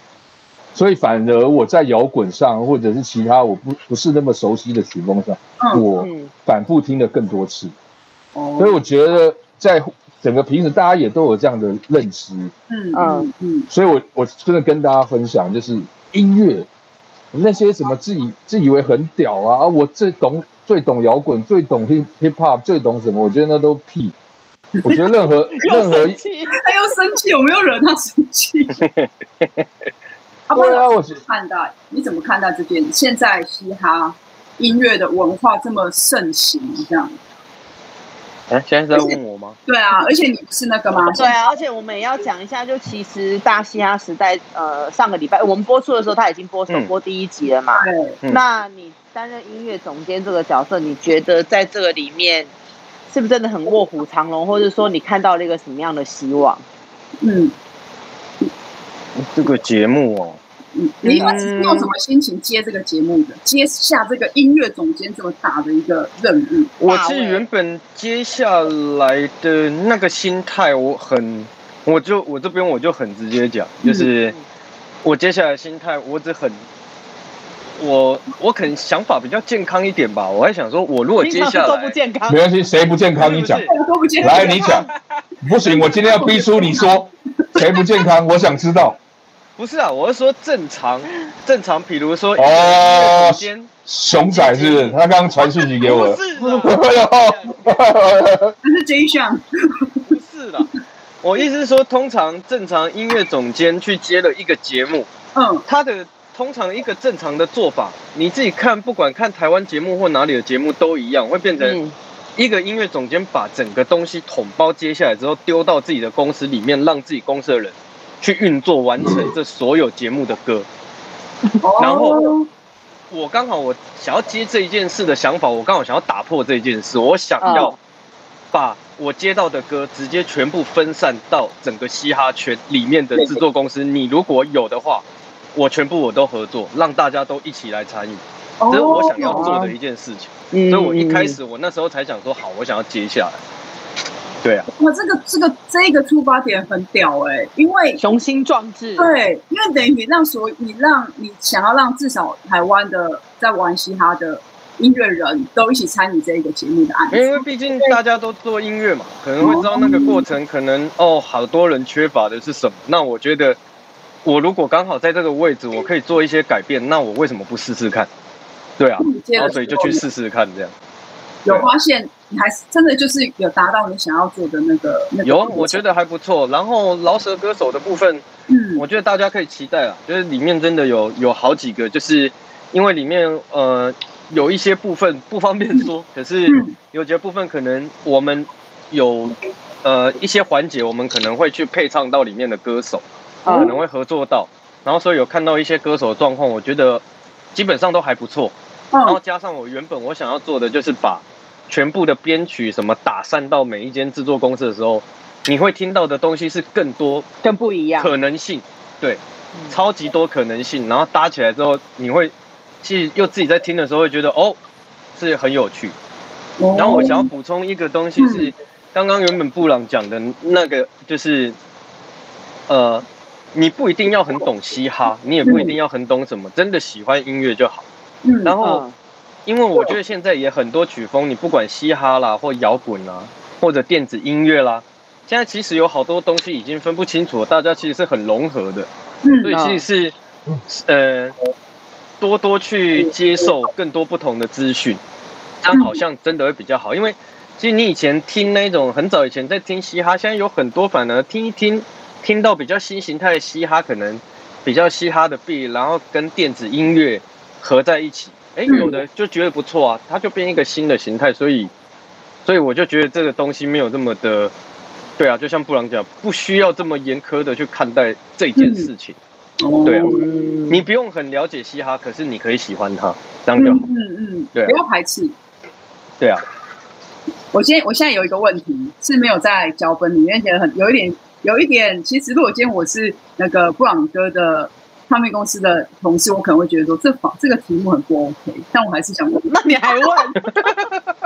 所以反而我在摇滚上，或者是其他我不不是那么熟悉的曲风上，嗯、我反复听了更多次。哦、所以我觉得在整个平时，大家也都有这样的认知。嗯嗯嗯。所以我我真的跟大家分享，就是音乐那些什么自以自以为很屌啊，我最懂最懂摇滚，最懂 hip hip hop，最懂什么？我觉得那都屁。我觉得任何 任何他又生气，我没有惹他生气？啊，对啊，我是看待你怎么看待这件现在嘻哈音乐的文化这么盛行这样？哎，现在是在问我吗？对啊，而且你不是那个吗？对啊，而且我们也要讲一下，就其实大嘻哈时代，呃，上个礼拜我们播出的时候，他已经播首播第一集了嘛。对。那你担任音乐总监这个角色，你觉得在这个里面是不是真的很卧虎藏龙，或者说你看到了一个什么样的希望？嗯。这个节目哦，你你用什么心情接这个节目的？接下这个音乐总监这么大的一个任务？我是原本接下来的那个心态，我很，我就我这边我就很直接讲，就是我接下来的心态，我只很，我我可能想法比较健康一点吧。我还想说，我如果接下来都不健康，没关系，谁不健康你讲，都不健康，来你讲，不行，我今天要逼出你说 谁不健康，我想知道。不是啊，我是说正常，正常，比如说哦，熊仔是不是？他刚刚传讯息给我。不是的，这是 J 项。不是的，我意思是说，通常正常音乐总监去接了一个节目，嗯，他的通常一个正常的做法，你自己看，不管看台湾节目或哪里的节目都一样，会变成一个音乐总监把整个东西统包接下来之后，丢到自己的公司里面，让自己公司的人去运作完成这所有节目的歌。然后我刚好我想要接这一件事的想法，我刚好想要打破这件事，我想要把我接到的歌直接全部分散到整个嘻哈圈里面的制作公司。你如果有的话，我全部我都合作，让大家都一起来参与。这是我想要做的一件事情。所以，我一开始我那时候才想说，好，我想要接下来。对啊，哇，这个这个这个出发点很屌哎、欸，因为雄心壮志。对，因为等于你让所你让你想要让至少台湾的在玩嘻哈的音乐人都一起参与这一个节目的案子。因为毕竟大家都做音乐嘛，可能会知道那个过程，可能哦，好多人缺乏的是什么。那我觉得，我如果刚好在这个位置，我可以做一些改变，那我为什么不试试看？对啊，然后所以就去试试看，这样。有发现你还是真的就是有达到你想要做的那个那个。有，我觉得还不错。然后饶舌歌手的部分，嗯，我觉得大家可以期待啊，就是里面真的有有好几个，就是因为里面呃有一些部分不方便说，可是有些部分可能我们有呃一些环节，我们可能会去配唱到里面的歌手，可能会合作到，然后所以有看到一些歌手的状况，我觉得基本上都还不错。然后加上我原本我想要做的就是把全部的编曲什么打散到每一间制作公司的时候，你会听到的东西是更多、更不一样可能性，对，超级多可能性。然后搭起来之后，你会其实又自己在听的时候会觉得哦，是很有趣。然后我想要补充一个东西是，刚刚原本布朗讲的那个就是，呃，你不一定要很懂嘻哈，你也不一定要很懂什么，真的喜欢音乐就好。然后，因为我觉得现在也很多曲风，你不管嘻哈啦，或摇滚啦，或者电子音乐啦，现在其实有好多东西已经分不清楚了，大家其实是很融合的。所以其实是，呃，多多去接受更多不同的资讯，这样好像真的会比较好。因为其实你以前听那种很早以前在听嘻哈，现在有很多反而听一听，听到比较新形态的嘻哈，可能比较嘻哈的 beat，然后跟电子音乐。合在一起，哎，有的就觉得不错啊，它就变一个新的形态，所以，所以我就觉得这个东西没有这么的，对啊，就像布朗讲，不需要这么严苛的去看待这件事情，对啊，你不用很了解嘻哈，可是你可以喜欢它，这样。就好，嗯嗯，对，不要排斥，对啊。我现我现在有一个问题是没有在脚本里面写的很有一点有一点，其实如果今天我是那个布朗哥的。唱片公司的同事，我可能会觉得说，这访这个题目很不 OK，但我还是想问。那你还问？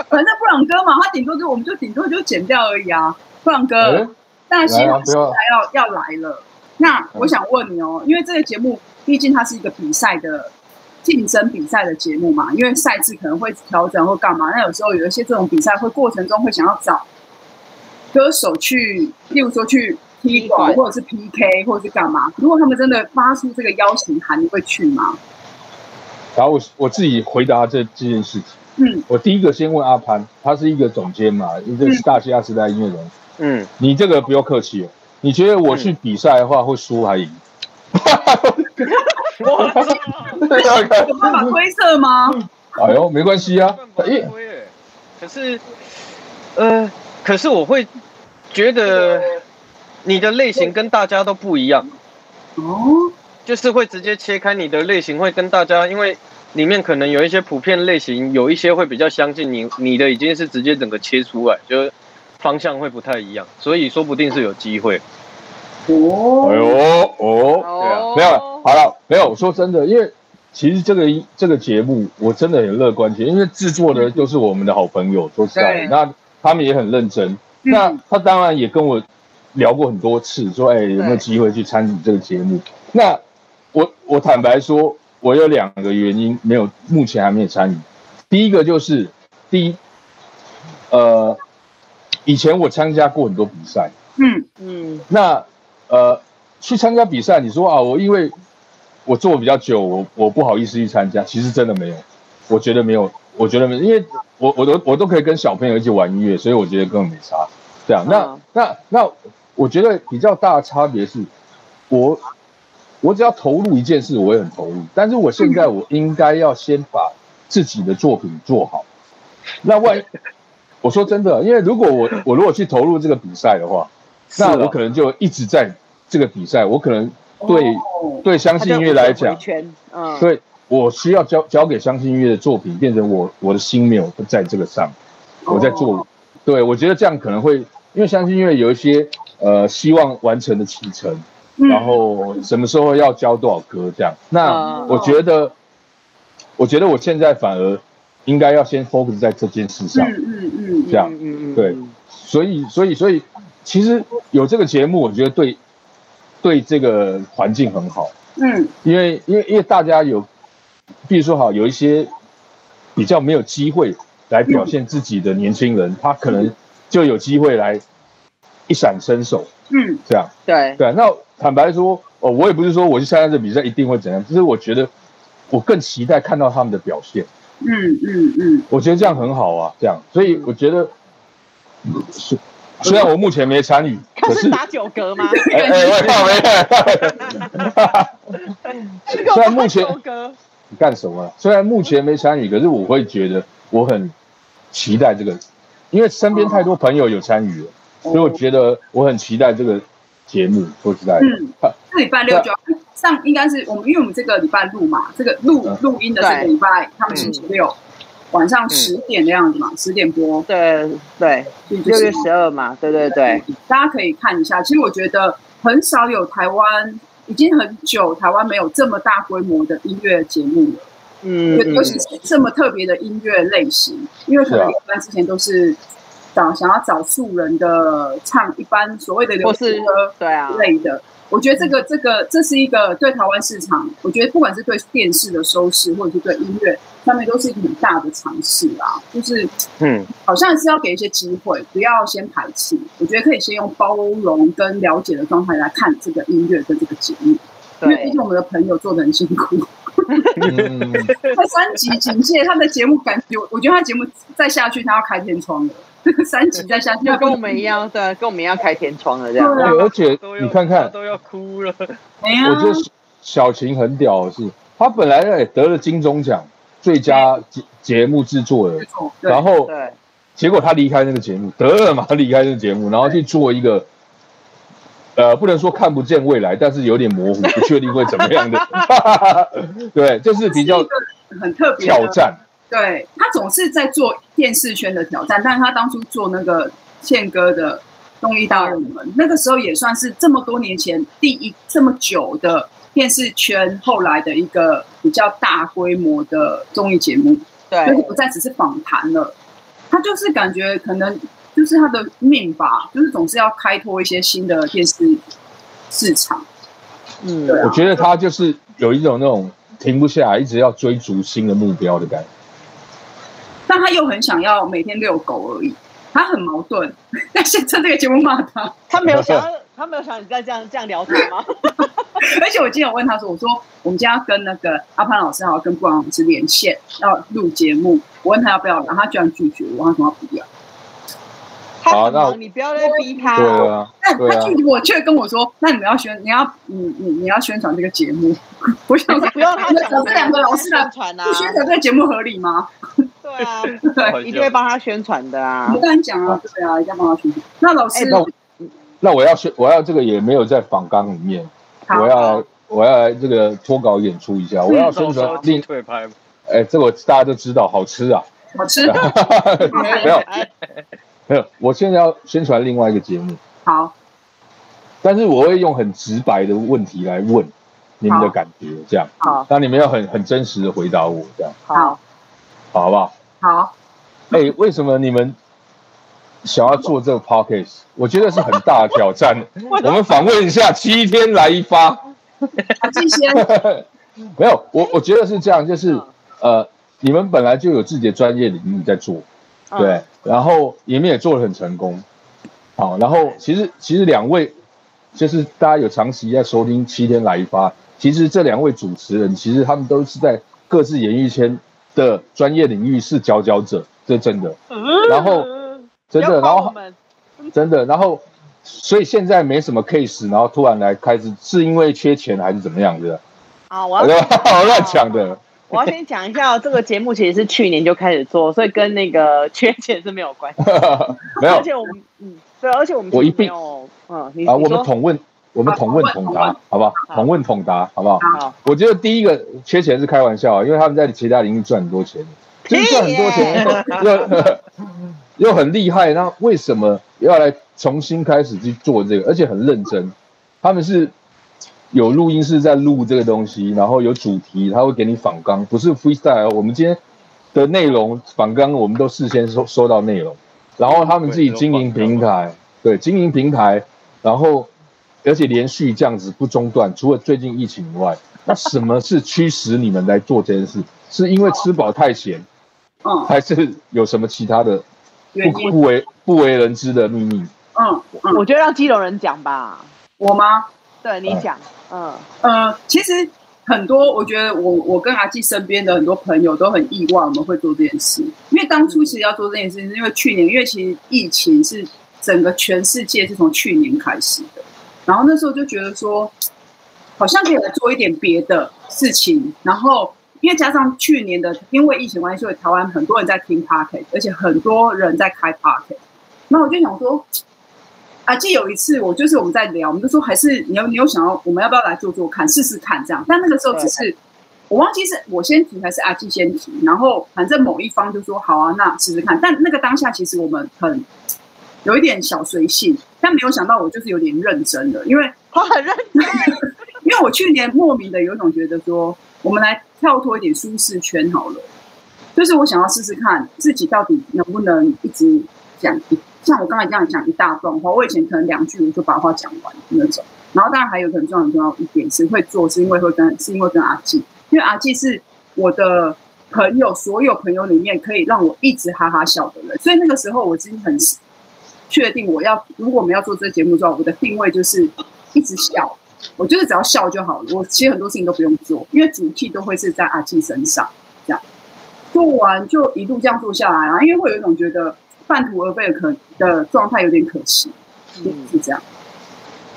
反正布朗哥嘛，他顶多就我们就顶多就剪掉而已啊。布朗哥，那现在要要来了。那我想问你哦，因为这个节目毕竟它是一个比赛的竞争比赛的节目嘛，因为赛制可能会调整或干嘛。那有时候有一些这种比赛会过程中会想要找歌手去，例如说去。踢馆或者是 PK 或者是干嘛？如果他们真的发出这个邀请函，你会去吗？然后我我自己回答这这件事情。嗯，我第一个先问阿潘，他是一个总监嘛，一个是大西亚时代音乐人。嗯，你这个不用客气哦。你觉得我去比赛的话会输还赢？有办法推测吗？哎呦，没关系啊。哎，可是，呃，可是我会觉得。你的类型跟大家都不一样，哦，就是会直接切开你的类型，会跟大家，因为里面可能有一些普遍类型，有一些会比较相近，你你的已经是直接整个切出来，就方向会不太一样，所以说不定是有机会。哦，哎呦，哦，对啊，没有，好了，没有，说真的，因为其实这个这个节目我真的很乐观，因为制作的就是我们的好朋友，说实在，那他们也很认真，那他当然也跟我。聊过很多次，说哎、欸，有没有机会去参与这个节目？那我我坦白说，我有两个原因没有，目前还没有参与。第一个就是，第一，呃，以前我参加过很多比赛，嗯嗯，那呃，去参加比赛，你说啊，我因为我做比较久，我我不好意思去参加，其实真的没有，我觉得没有，我觉得没有，因为我我都我都可以跟小朋友一起玩音乐，所以我觉得根本没差。这样，那那那。我觉得比较大的差别是，我我只要投入一件事，我也很投入。但是我现在我应该要先把自己的作品做好。那万一我说真的，因为如果我我如果去投入这个比赛的话，那我可能就一直在这个比赛，我可能对、哦、对相信音乐来讲，嗯，对我需要交交给相信音乐的作品，变成我我的心没有在这个上，我在做，哦、对我觉得这样可能会，因为相信音乐有一些呃希望完成的启程。然后什么时候要交多少歌这样？那我觉得，我觉得我现在反而应该要先 focus 在这件事上，嗯嗯嗯，这样，嗯嗯，对，所以所以所以其实有这个节目，我觉得对对这个环境很好，嗯，因为因为因为大家有，比如说哈，有一些比较没有机会来表现自己的年轻人，他可能就有机会来一闪身手，嗯，这样，对对，那。坦白说，哦，我也不是说我去参加这比赛一定会怎样，只是我觉得我更期待看到他们的表现。嗯嗯嗯，我觉得这样很好啊，这样，所以我觉得，虽虽然我目前没参与，可是打九格吗？哎 哎，我靠，没看。虽然目前你干什么？虽然目前没参与，可是我会觉得我很期待这个，因为身边太多朋友有参与了，所以我觉得我很期待这个。节目说实在的，嗯，这礼拜六就要上，应该是我们，因为我们这个礼拜录嘛，这个录录音的这个礼拜，他们星期六晚上十点的样子嘛，十点播，对对，六月十二嘛，对对对，大家可以看一下。其实我觉得很少有台湾，已经很久台湾没有这么大规模的音乐节目了，嗯，尤其是这么特别的音乐类型，因为可能一般之前都是。找想要找素人的唱一般所谓的流行歌，对啊之类的，我觉得这个这个这是一个对台湾市场，我觉得不管是对电视的收视，或者是对音乐上面，都是一个很大的尝试啦。就是嗯，好像是要给一些机会，不要先排斥。我觉得可以先用包容跟了解的状态来看这个音乐跟这个节目，因为毕竟我们的朋友做的很辛苦。他三级警戒，他的节目感觉，我觉得他节目再下去，他要开天窗了。三级再下去，跟我们一样，对，跟我们一样开天窗了这样。对，而且你看看，都要哭了。我觉得小晴很屌的是，她本来也得了金钟奖最佳节节目制作人，然后结果她离开那个节目，得了嘛，他离开那个节目，然后去做一个，呃，不能说看不见未来，但是有点模糊，不确定会怎么样的。对，就是比较很特别挑战。对，他总是在做电视圈的挑战，但是他当初做那个宪哥的综艺大热门，那个时候也算是这么多年前第一这么久的电视圈后来的一个比较大规模的综艺节目，对，就是不再只是访谈了，他就是感觉可能就是他的命吧，就是总是要开拓一些新的电视市场。嗯，啊，我觉得他就是有一种那种停不下来，一直要追逐新的目标的感觉。但他又很想要每天遛狗而已，他很矛盾。但是趁这个节目骂他，他没有想要，他没有想你在这样这样聊他吗？而且我今天有问他说：“我说我们今天要跟那个阿潘老师还有跟布朗老师连线，要录节目。我问他要不要，然后他居然拒绝我，他说他不要。好，那你不要再逼他。对啊，但他拒绝我，却跟我说：那你们要宣，你要你你你要宣传这个节目。我想说，不用他讲，这两个老师宣传啊，不宣传这个节目合理吗？” 对啊，对，一定会帮他宣传的啊！我跟你讲啊，对啊，一定要帮他宣传。那老师，那那我要宣，我要这个也没有在访纲里面，我要我要来这个脱稿演出一下，我要宣传另退拍。哎，这个大家都知道，好吃啊，好吃。没有没有，我现在要宣传另外一个节目。好，但是我会用很直白的问题来问你们的感觉，这样好，那你们要很很真实的回答我，这样好。好不好？好。哎、欸，为什么你们想要做这个 podcast？我觉得是很大的挑战。我们访问一下，七天来一发。谢谢。没有，我我觉得是这样，就是呃，你们本来就有自己的专业领域在做，对，然后你们也做的很成功。好，然后其实其实两位就是大家有长期在收听七天来一发，其实这两位主持人其实他们都是在各自演艺圈。的专业领域是佼佼者，这真的。然后 真的，然后真的，然后所以现在没什么 case，然后突然来开始，是因为缺钱还是怎么样的？啊，我 乱讲的。我要先讲一下，这个节目其实是去年就开始做，所以跟那个 缺钱是没有关系。没有，而且我们，嗯，对，而且我们我一定啊，我们统问，我们统问统答，好不好？统问统答，好不好？好。我觉得第一个缺钱是开玩笑，因为他们在其他领域赚很多钱，就是赚很多钱又又很厉害，那为什么要来重新开始去做这个？而且很认真，他们是。有录音室在录这个东西，然后有主题，他会给你仿纲，不是 freestyle。我们今天的内容访纲，我们都事先收收到内容，然后他们自己经营平台，对，经营平台，然后而且连续这样子不中断，除了最近疫情以外，那什么是驱使你们来做这件事？是因为吃饱太闲，嗯，还是有什么其他的不不为不为人知的秘密？嗯，我觉得让基隆人讲吧，我吗？对你讲。嗯呃，其实很多，我觉得我我跟阿纪身边的很多朋友都很意外我们会做这件事，因为当初其实要做这件事，是因为去年，因为其实疫情是整个全世界是从去年开始的，然后那时候就觉得说，好像可以来做一点别的事情，然后因为加上去年的因为疫情关系，所以台湾很多人在听 Podcast，而且很多人在开 Podcast，那我就想说。阿纪有一次，我就是我们在聊，我们就说还是你有你有想要，我们要不要来做做看，试试看这样。但那个时候只是我忘记是我先提还是阿纪先提，然后反正某一方就说好啊，那试试看。但那个当下其实我们很有一点小随性，但没有想到我就是有点认真的，因为 我很认真，因为我去年莫名的有一种觉得说，我们来跳脱一点舒适圈好了，就是我想要试试看自己到底能不能一直讲一。像我刚才这样讲一大段话，我以前可能两句我就把话讲完那种。然后当然还有很重要很重要一点是会做，是因为会跟是因为跟阿纪，因为阿纪是我的朋友，所有朋友里面可以让我一直哈哈笑的人。所以那个时候我已经很确定，我要如果我们要做这个节目之后，我的定位就是一直笑。我就是只要笑就好了。我其实很多事情都不用做，因为主题都会是在阿纪身上。这样做完就一路这样做下来啊，因为会有一种觉得。半途而废的可能的状态有点可惜，嗯，是这样。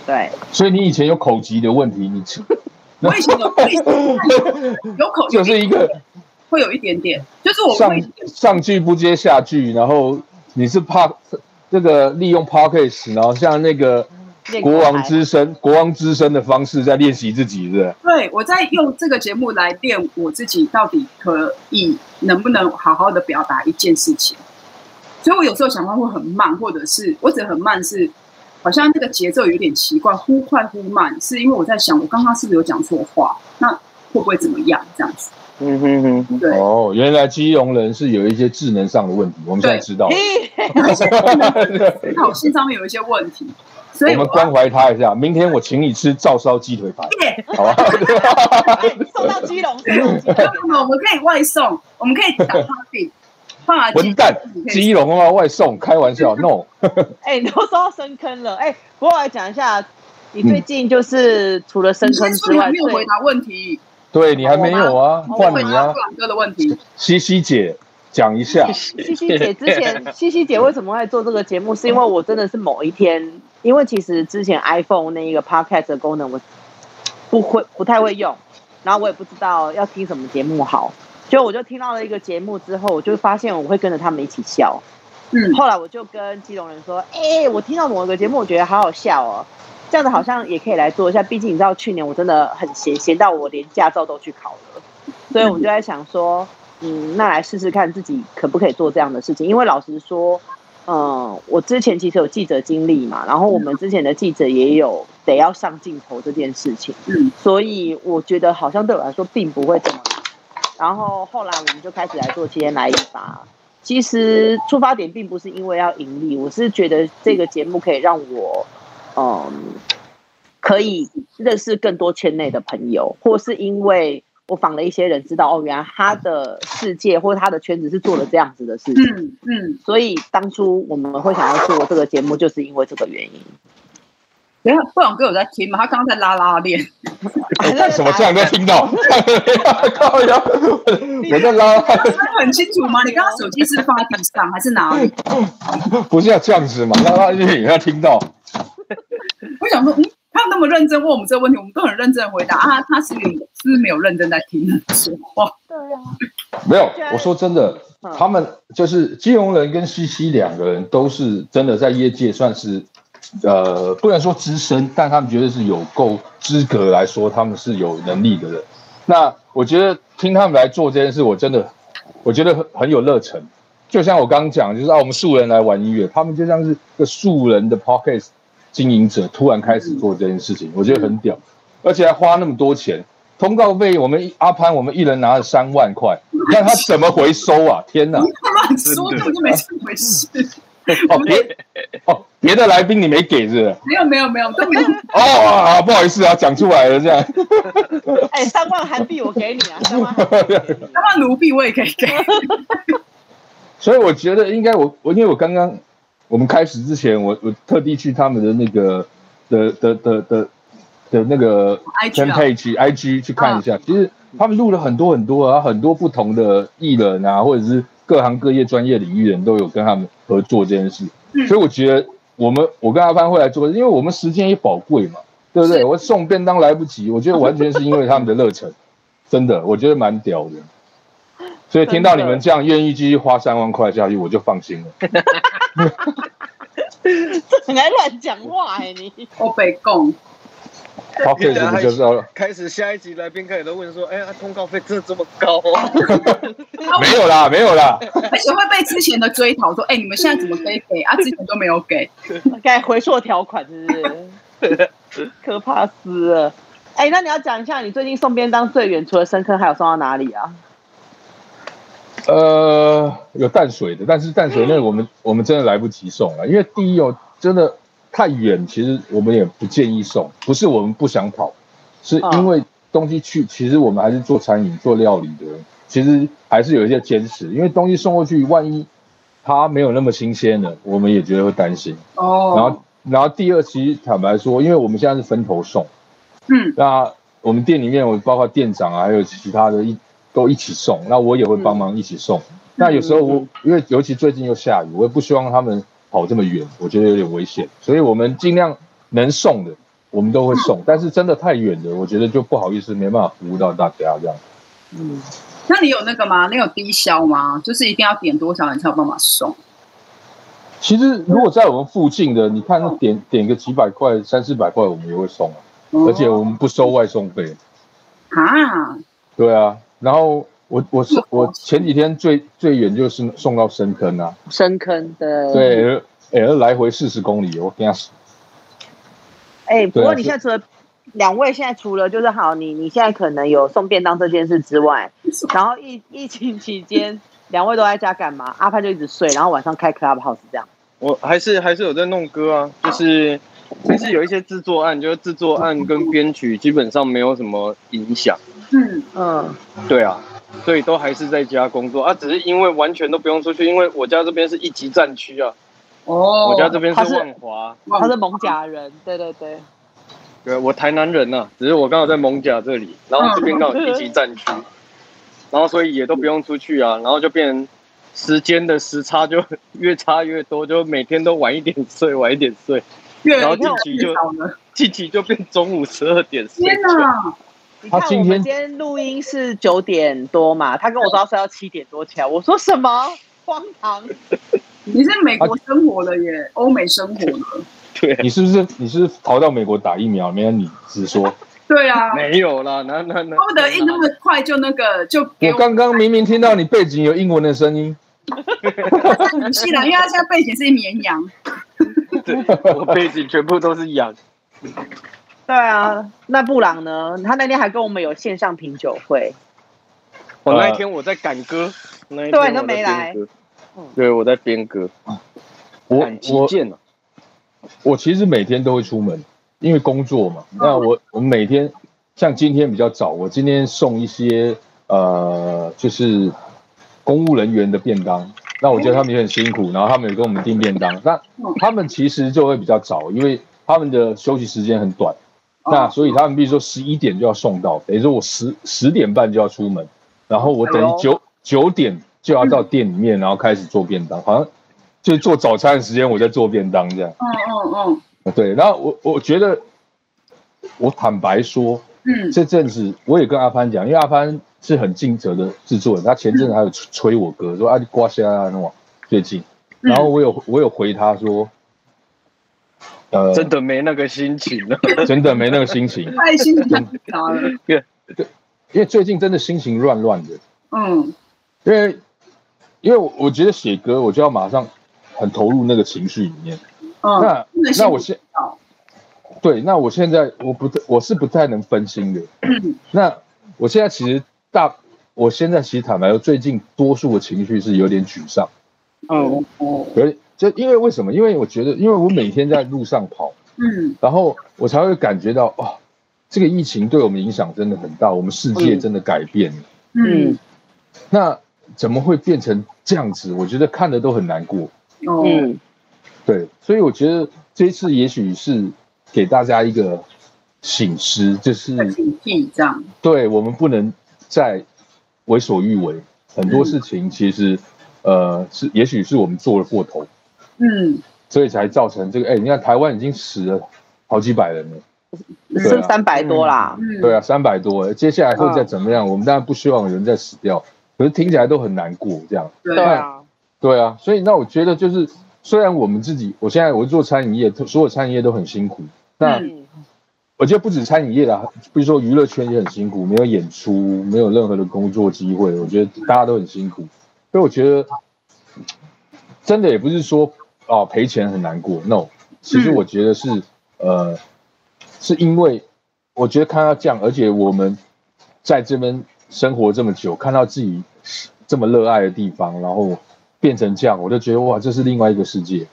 对，所以你以前有口疾的问题，你 我以前有 有口疾就是一个会有一点点，就是我上上句不接下句，然后你是怕这个利用 podcast 然后像那个国王之声国王之声的方式在练习自己，是不是？对，我在用这个节目来练我自己，到底可以能不能好好的表达一件事情。所以，我有时候讲话会很慢，或者是我只很慢是，好像那个节奏有点奇怪，忽快忽慢，是因为我在想，我刚刚是不是有讲错话？那会不会怎么样？这样子？嗯哼哼，对。哦，原来基隆人是有一些智能上的问题，我们现在知道了。脑筋 上面有一些问题，所以我们关怀他一下。明天我请你吃照烧鸡腿排，好吧？送到基隆，我们可以外送，我们可以打混蛋，基隆啊，外送，开玩笑，no。哎、欸，你都说到深坑了，哎、欸，不过我来讲一下，你最近就是除了深坑之外，没有回答问题。对，你还没有啊，换你啊。哥的问题，西西姐讲一下。西西姐之前，西西姐为什么会做这个节目？是因为我真的是某一天，因为其实之前 iPhone 那一个 Podcast 的功能我不会，不太会用，然后我也不知道要听什么节目好。就我就听到了一个节目之后，我就发现我会跟着他们一起笑。嗯，后来我就跟基隆人说：“哎、欸，我听到某一个节目，我觉得好好笑哦，这样子好像也可以来做一下。毕竟你知道，去年我真的很闲，闲到我连驾照都去考了。所以我就在想说，嗯，那来试试看自己可不可以做这样的事情。因为老实说，嗯，我之前其实有记者经历嘛，然后我们之前的记者也有得要上镜头这件事情。嗯，所以我觉得好像对我来说并不会怎么。然后后来我们就开始来做七天来一发。其实出发点并不是因为要盈利，我是觉得这个节目可以让我，嗯，可以认识更多圈内的朋友，或是因为我访了一些人，知道哦，原来他的世界或他的圈子是做了这样子的事情。嗯嗯。所以当初我们会想要做这个节目，就是因为这个原因。等下，布朗哥有在听吗？他刚刚在拉拉链。干什么？这样都听到？靠呀！我在拉。很清楚吗？你刚刚手机是放在地上还是哪里？不是要这样子吗？拉拉链也要听到。我想说，嗯，他那么认真问我们这个问题，我们都很认真回答啊。他是有是不是没有认真在听说话？对啊，没有。我说真的，他们就是金融人跟西西两个人都是真的在业界算是呃，不能说资深，但他们觉得是有够资格来说，他们是有能力的人。那我觉得听他们来做这件事，我真的我觉得很很有热忱。就像我刚刚讲，就是啊，我们素人来玩音乐，他们就像是个素人的 Podcast 经营者，突然开始做这件事情，我觉得很屌，而且还花那么多钱，通告费我们阿潘，我们一人拿了三万块，那他怎么回收啊？天哪！乱说，根本就没这回事。哦，别哦，别的来宾你没给是？没有没有没有都没有。哦啊，不好意思啊，讲出来了这样。哎，三万韩币我给你啊，三万三万卢币我也可以给。所以我觉得应该我我因为我刚刚我们开始之前，我我特地去他们的那个的的的的的那个 page IG 去看一下，其实他们录了很多很多啊，很多不同的艺人啊，或者是各行各业专业领域人都有跟他们合作这件事。所以我觉得我们我跟阿潘会来做，因为我们时间也宝贵嘛，对不对？我送便当来不及，我觉得完全是因为他们的热忱，真的，我觉得蛮屌的。所以听到你们这样愿意继续花三万块下去，我就放心了。这 很爱乱讲话哎，你我北贡。好，开始就知道了。开始下一集来宾开始都问说：“哎呀，通告费真的这么高啊？” 没有啦，没有啦。而且会被之前的追讨说：“哎，你们现在怎么可以给啊？之前都没有给，该回溯条款是不是？可怕死了！哎，那你要讲一下，你最近送便当最远，除了深坑，还有送到哪里啊？呃，有淡水的，但是淡水那个我们我们真的来不及送了，因为第一哦，真的太远，其实我们也不建议送。不是我们不想跑，是因为东西去，其实我们还是做餐饮做料理的，其实还是有一些坚持。因为东西送过去，万一它没有那么新鲜了，我们也觉得会担心。哦。然后，然后第二，其实坦白说，因为我们现在是分头送，嗯，那我们店里面，我包括店长啊，还有其他的一。都一起送，那我也会帮忙一起送。嗯、那有时候我因为尤其最近又下雨，我也不希望他们跑这么远，我觉得有点危险。所以我们尽量能送的，我们都会送。嗯、但是真的太远的，我觉得就不好意思，没办法服务到大家这样。嗯，那你有那个吗？你有低消吗？就是一定要点多少人才有办法送？其实如果在我们附近的，你看点点个几百块、三四百块，我们也会送啊。哦、而且我们不收外送费。啊？对啊。然后我我是我前几天最最远就是送到深坑啊，深坑的对，哎，来回四十公里，我跟他说。哎，不过你现在除了两位现在除了就是好，你你现在可能有送便当这件事之外，然后疫疫情期间两位都在家干嘛？阿潘就一直睡，然后晚上开 Clubhouse 这样。我还是还是有在弄歌啊，就是还是有一些制作案，就是制作案跟编曲基本上没有什么影响。嗯嗯，对啊，所以都还是在家工作啊，只是因为完全都不用出去，因为我家这边是一级战区啊。哦，我家这边是万华，他是艋舺人，对对对。对，我台南人呐、啊，只是我刚好在艋舺这里，然后这边刚好一级战区，然后所以也都不用出去啊，然后就变成时间的时差就 越差越多，就每天都晚一点睡，晚一点睡，然后近期就近期就变中午十二点睡。天哪！他今天今天录音是九点多嘛？他跟我说要睡到七点多起来。我说什么？荒唐！你是美国生活了耶，欧美生活了。对，你是不是你是不是逃到美国打疫苗？没有，你直说。对啊，没有啦，那那那。巴不得印那么快就那个就。我刚刚明明听到你背景有英文的声音。是的，因为他现在背景是绵羊。对，我背景全部都是羊。对啊，那布朗呢？他那天还跟我们有线上品酒会。我那一天我在赶歌，那一天对，都没来。对，我在编歌。我我我其实每天都会出门，因为工作嘛。那我我每天像今天比较早，我今天送一些呃，就是公务人员的便当。那我觉得他们也很辛苦，然后他们也跟我们订便当。那他们其实就会比较早，因为他们的休息时间很短。那所以他们比如说十一点就要送到，等于说我十十点半就要出门，然后我等于九九点就要到店里面，然后开始做便当，好像就是做早餐的时间我在做便当这样。嗯嗯嗯。对，然后我我觉得我坦白说，嗯，这阵子我也跟阿潘讲，因为阿潘是很尽责的制作人，他前阵子还有催我哥说啊，你刮痧啊，那种最近，然后我有我有回他说，呃，真的没那个心情了，真的没那个心情，太心情太复杂了，对对，因为最近真的心情乱乱的，嗯，因为因为我觉得写歌，我就要马上很投入那个情绪里面，嗯，那那我现对，那我现在我不我是不太能分心的。那我现在其实大，我现在其实坦白说，最近多数的情绪是有点沮丧。哦哦，有就因为为什么？因为我觉得，因为我每天在路上跑，嗯，然后我才会感觉到，哦，这个疫情对我们影响真的很大，我们世界真的改变了。嗯，那怎么会变成这样子？我觉得看的都很难过。哦，嗯，对，所以我觉得这一次也许是。给大家一个醒思，就是警惕这样。对，我们不能再为所欲为，很多事情其实，嗯、呃，是也许是我们做了过头，嗯，所以才造成这个。哎，你看台湾已经死了好几百人了，剩三百多啦。嗯，对啊，三百多，接下来会再怎么样？我们当然不希望有人再死掉，可是听起来都很难过，这样。对啊，对啊，所以那我觉得就是，虽然我们自己，我现在我做餐饮业，所有餐饮业都很辛苦。那我觉得不止餐饮业啦，比如说娱乐圈也很辛苦，没有演出，没有任何的工作机会，我觉得大家都很辛苦。所以我觉得真的也不是说哦赔钱很难过，no，其实我觉得是呃，是因为我觉得看到这样，而且我们在这边生活这么久，看到自己这么热爱的地方，然后变成这样，我就觉得哇，这是另外一个世界。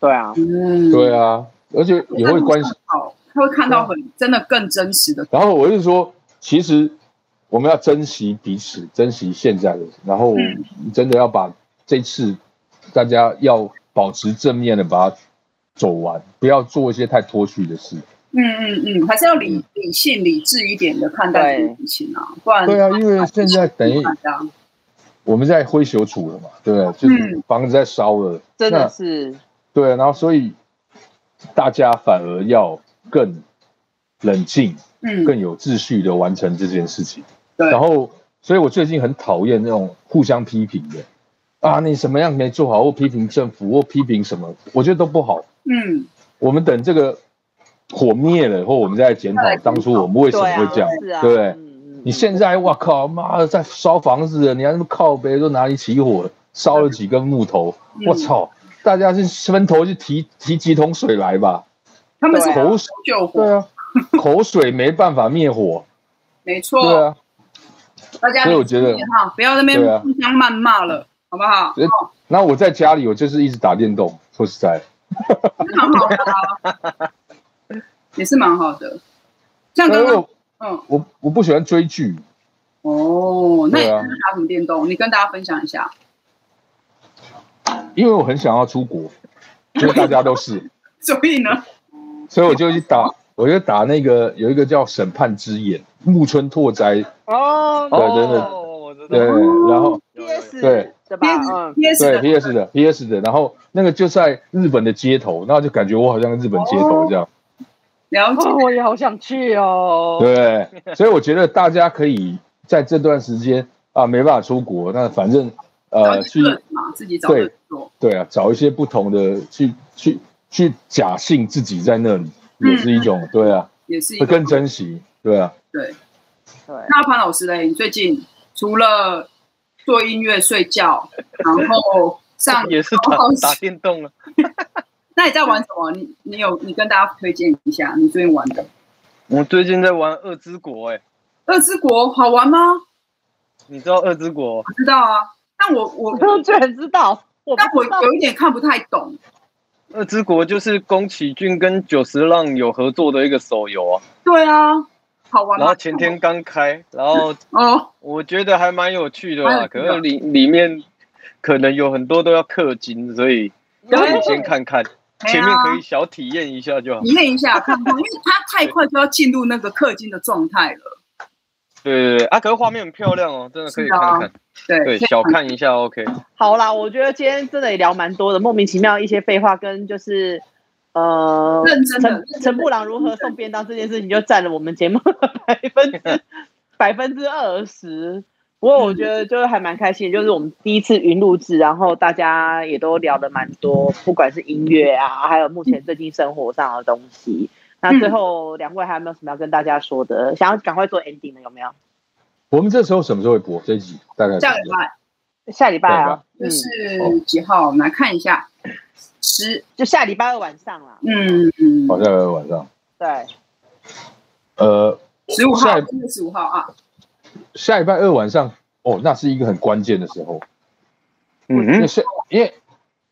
对啊，嗯，对啊。而且也会关系，他会看到很真的更真实的。然后我就说，其实我们要珍惜彼此，珍惜现在的，然后真的要把这次大家要保持正面的把它走完，不要做一些太脱序的事。嗯嗯嗯，还是要理理性、理智一点的看待事情啊，不然对啊，因为现在等于我们在灰熊处了嘛，对不对？就是房子在烧了，真的是对，然后所以。大家反而要更冷静，嗯，更有秩序的完成这件事情。对，然后，所以我最近很讨厌那种互相批评的啊，你什么样没做好，或批评政府，或批评什么，我觉得都不好。嗯，我们等这个火灭了，或我们再检讨当初我们为什么会这样，对不对？你现在哇靠，妈的在烧房子，你还那么靠北，说哪里起火了，烧了几根木头，我操！大家是分头去提提几桶水来吧，他们是口水救火，对啊，口水没办法灭火，没错，对啊，大家所以我觉得哈，不要在那边互相谩骂了，好不好？那我在家里，我就是一直打电动，说实在，蛮好的，也是蛮好的。像刚刚，嗯，我我不喜欢追剧，哦，那你打什么电动？你跟大家分享一下。因为我很想要出国，因为大家都是，所以呢，所以我就去打，我就打那个有一个叫《审判之眼》木村拓哉。哦，对对对，对，然后对对吧？嗯，PS 对 PS 的 PS 的，然后那个就在日本的街头，然后就感觉我好像日本街头这样，了解，我也好想去哦。对，所以我觉得大家可以在这段时间啊，没办法出国，那反正。呃，去自己找对对啊，找一些不同的去去去假性自己在那里，也是一种对啊，也是会更珍惜，对啊，对。对。那潘老师嘞，你最近除了做音乐、睡觉，然后上 也是打打电动了。那你在玩什么？你你有你跟大家推荐一下你最近玩的？我最近在玩《二之国》哎，《二之国》好玩吗？你知道《二之国》？我知道啊。但我我居然知道，但我有一点看不太懂。二之国就是宫崎骏跟久石让有合作的一个手游啊。对啊，好玩。然后前天刚开，然后哦，我觉得还蛮有趣的啦。可是里里面可能有很多都要氪金，所以可以先看看，前面可以小体验一下就好。体验一下看看，因为它太快就要进入那个氪金的状态了。对对对啊！可是画面很漂亮哦，真的可以看看。对对，小看一下 OK。好啦，我觉得今天真的也聊蛮多的，莫名其妙一些废话跟就是呃，认真的陈陈布朗如何送便当这件事情，就占了我们节目的 百分之百分之二十。不过我觉得就是还蛮开心，就是我们第一次云录制，然后大家也都聊了蛮多，不管是音乐啊，还有目前最近生活上的东西。那最后两位还有没有什么要跟大家说的？想要赶快做 ending 的有没有？我们这时候什么时候会播这一集？大概下礼拜，下礼拜啊，就是几号？我们来看一下，十就下礼拜二晚上啦。嗯嗯，好，下礼拜二晚上。对，呃，十五号，今天十五号啊。下礼拜二晚上哦，那是一个很关键的时候。嗯，因为因为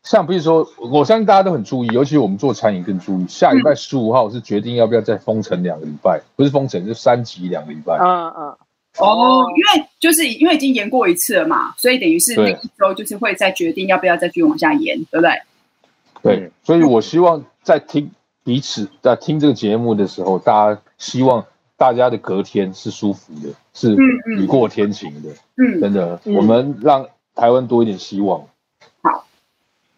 像比如说，我相信大家都很注意，尤其我们做餐饮更注意。下礼拜十五号是决定要不要再封城两个礼拜，不是封城，是三级两个礼拜。嗯嗯。哦，因为就是因为已经延过一次了嘛，所以等于是那一周就是会再决定要不要再继续往下延，对不对？对，所以我希望在听彼此在听这个节目的时候，大家希望大家的隔天是舒服的，是雨过天晴的。嗯，真的，我们让台湾多一点希望。好，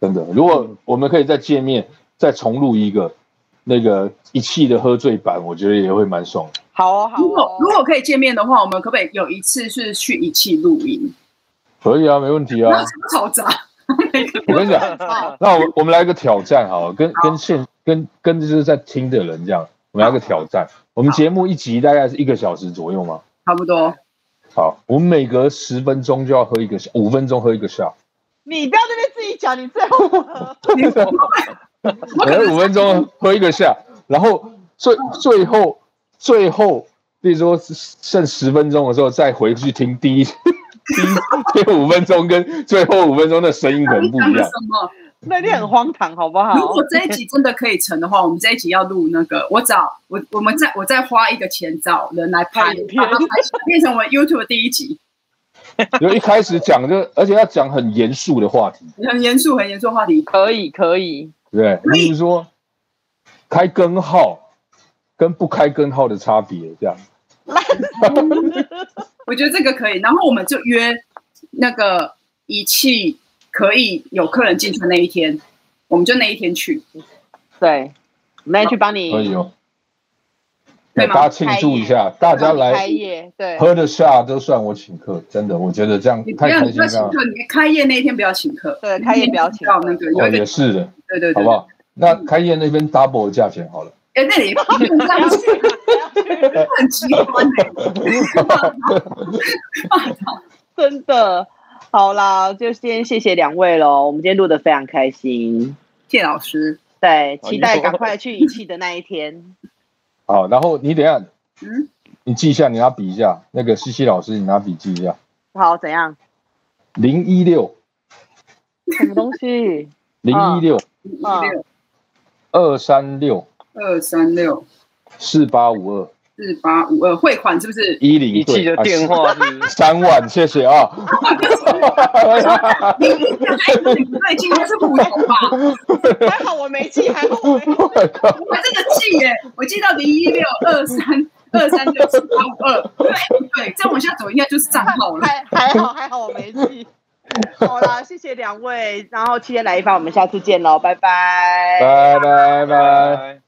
真的，如果我们可以再见面，再重录一个那个一气的喝醉版，我觉得也会蛮爽的。好哦，好哦。如果如果可以见面的话，我们可不可以有一次是去一起录音？可以啊，没问题啊。吵杂。我跟你讲，那我我们来一个挑战，好了，跟跟现跟跟就是在听的人这样，我们来个挑战。我们节目一集大概是一个小时左右吗？差不多。好，我们每隔十分钟就要喝一个，五分钟喝一个下。你不要那边自己讲，你最后喝。每五分钟喝一个下，然后最最后。最后，比如说剩十分钟的时候，再回去听第一 第第五分钟跟最后五分钟的声音可能不一样。那你很荒唐，好不好？如果这一集真的可以成的话，我们这一集要录那个，我找我我们再我再花一个钱找人来拍影片，变成我们 YouTube 的第一集。就一开始讲就，而且要讲很严肃的话题，很严肃很严肃的话题，可以可以，对，比如说开根号。跟不开根号的差别，这样。我觉得这个可以，然后我们就约那个仪器可以有客人进去的那一天，我们就那一天去。对，我们来去帮你。可以哦。对，大家庆祝一下，大家来开业，对，喝得下都算我请客，真的，我觉得这样太开心了。你开业那一天不要请客，对，开业不要请。那个哦，也是的，对对对，好不好？那开业那边 double 的价钱好了。哎，那里 很极端真的。好啦，就先谢谢两位喽。我们今天录的非常开心，谢老师。对，期待赶快去仪器的那一天。好，然后你等下，嗯，你记一下，你拿笔一下。那个西西老师，你拿笔记一下。好，怎样？零一六，什么东西？零一六，二三六。二三六四八五二四八五二汇款是不是？一零一记的电话是 三万，谢谢啊。你对，今天是普通吧？还好我没记，还好我没记。我这个记耶，我记到零一六二三二三六四八五二。对对，再往下走应该就是账号了。还还好还好我没记。好啦，谢谢两位，然后七天来一发，我们下次见喽，拜拜，拜拜拜。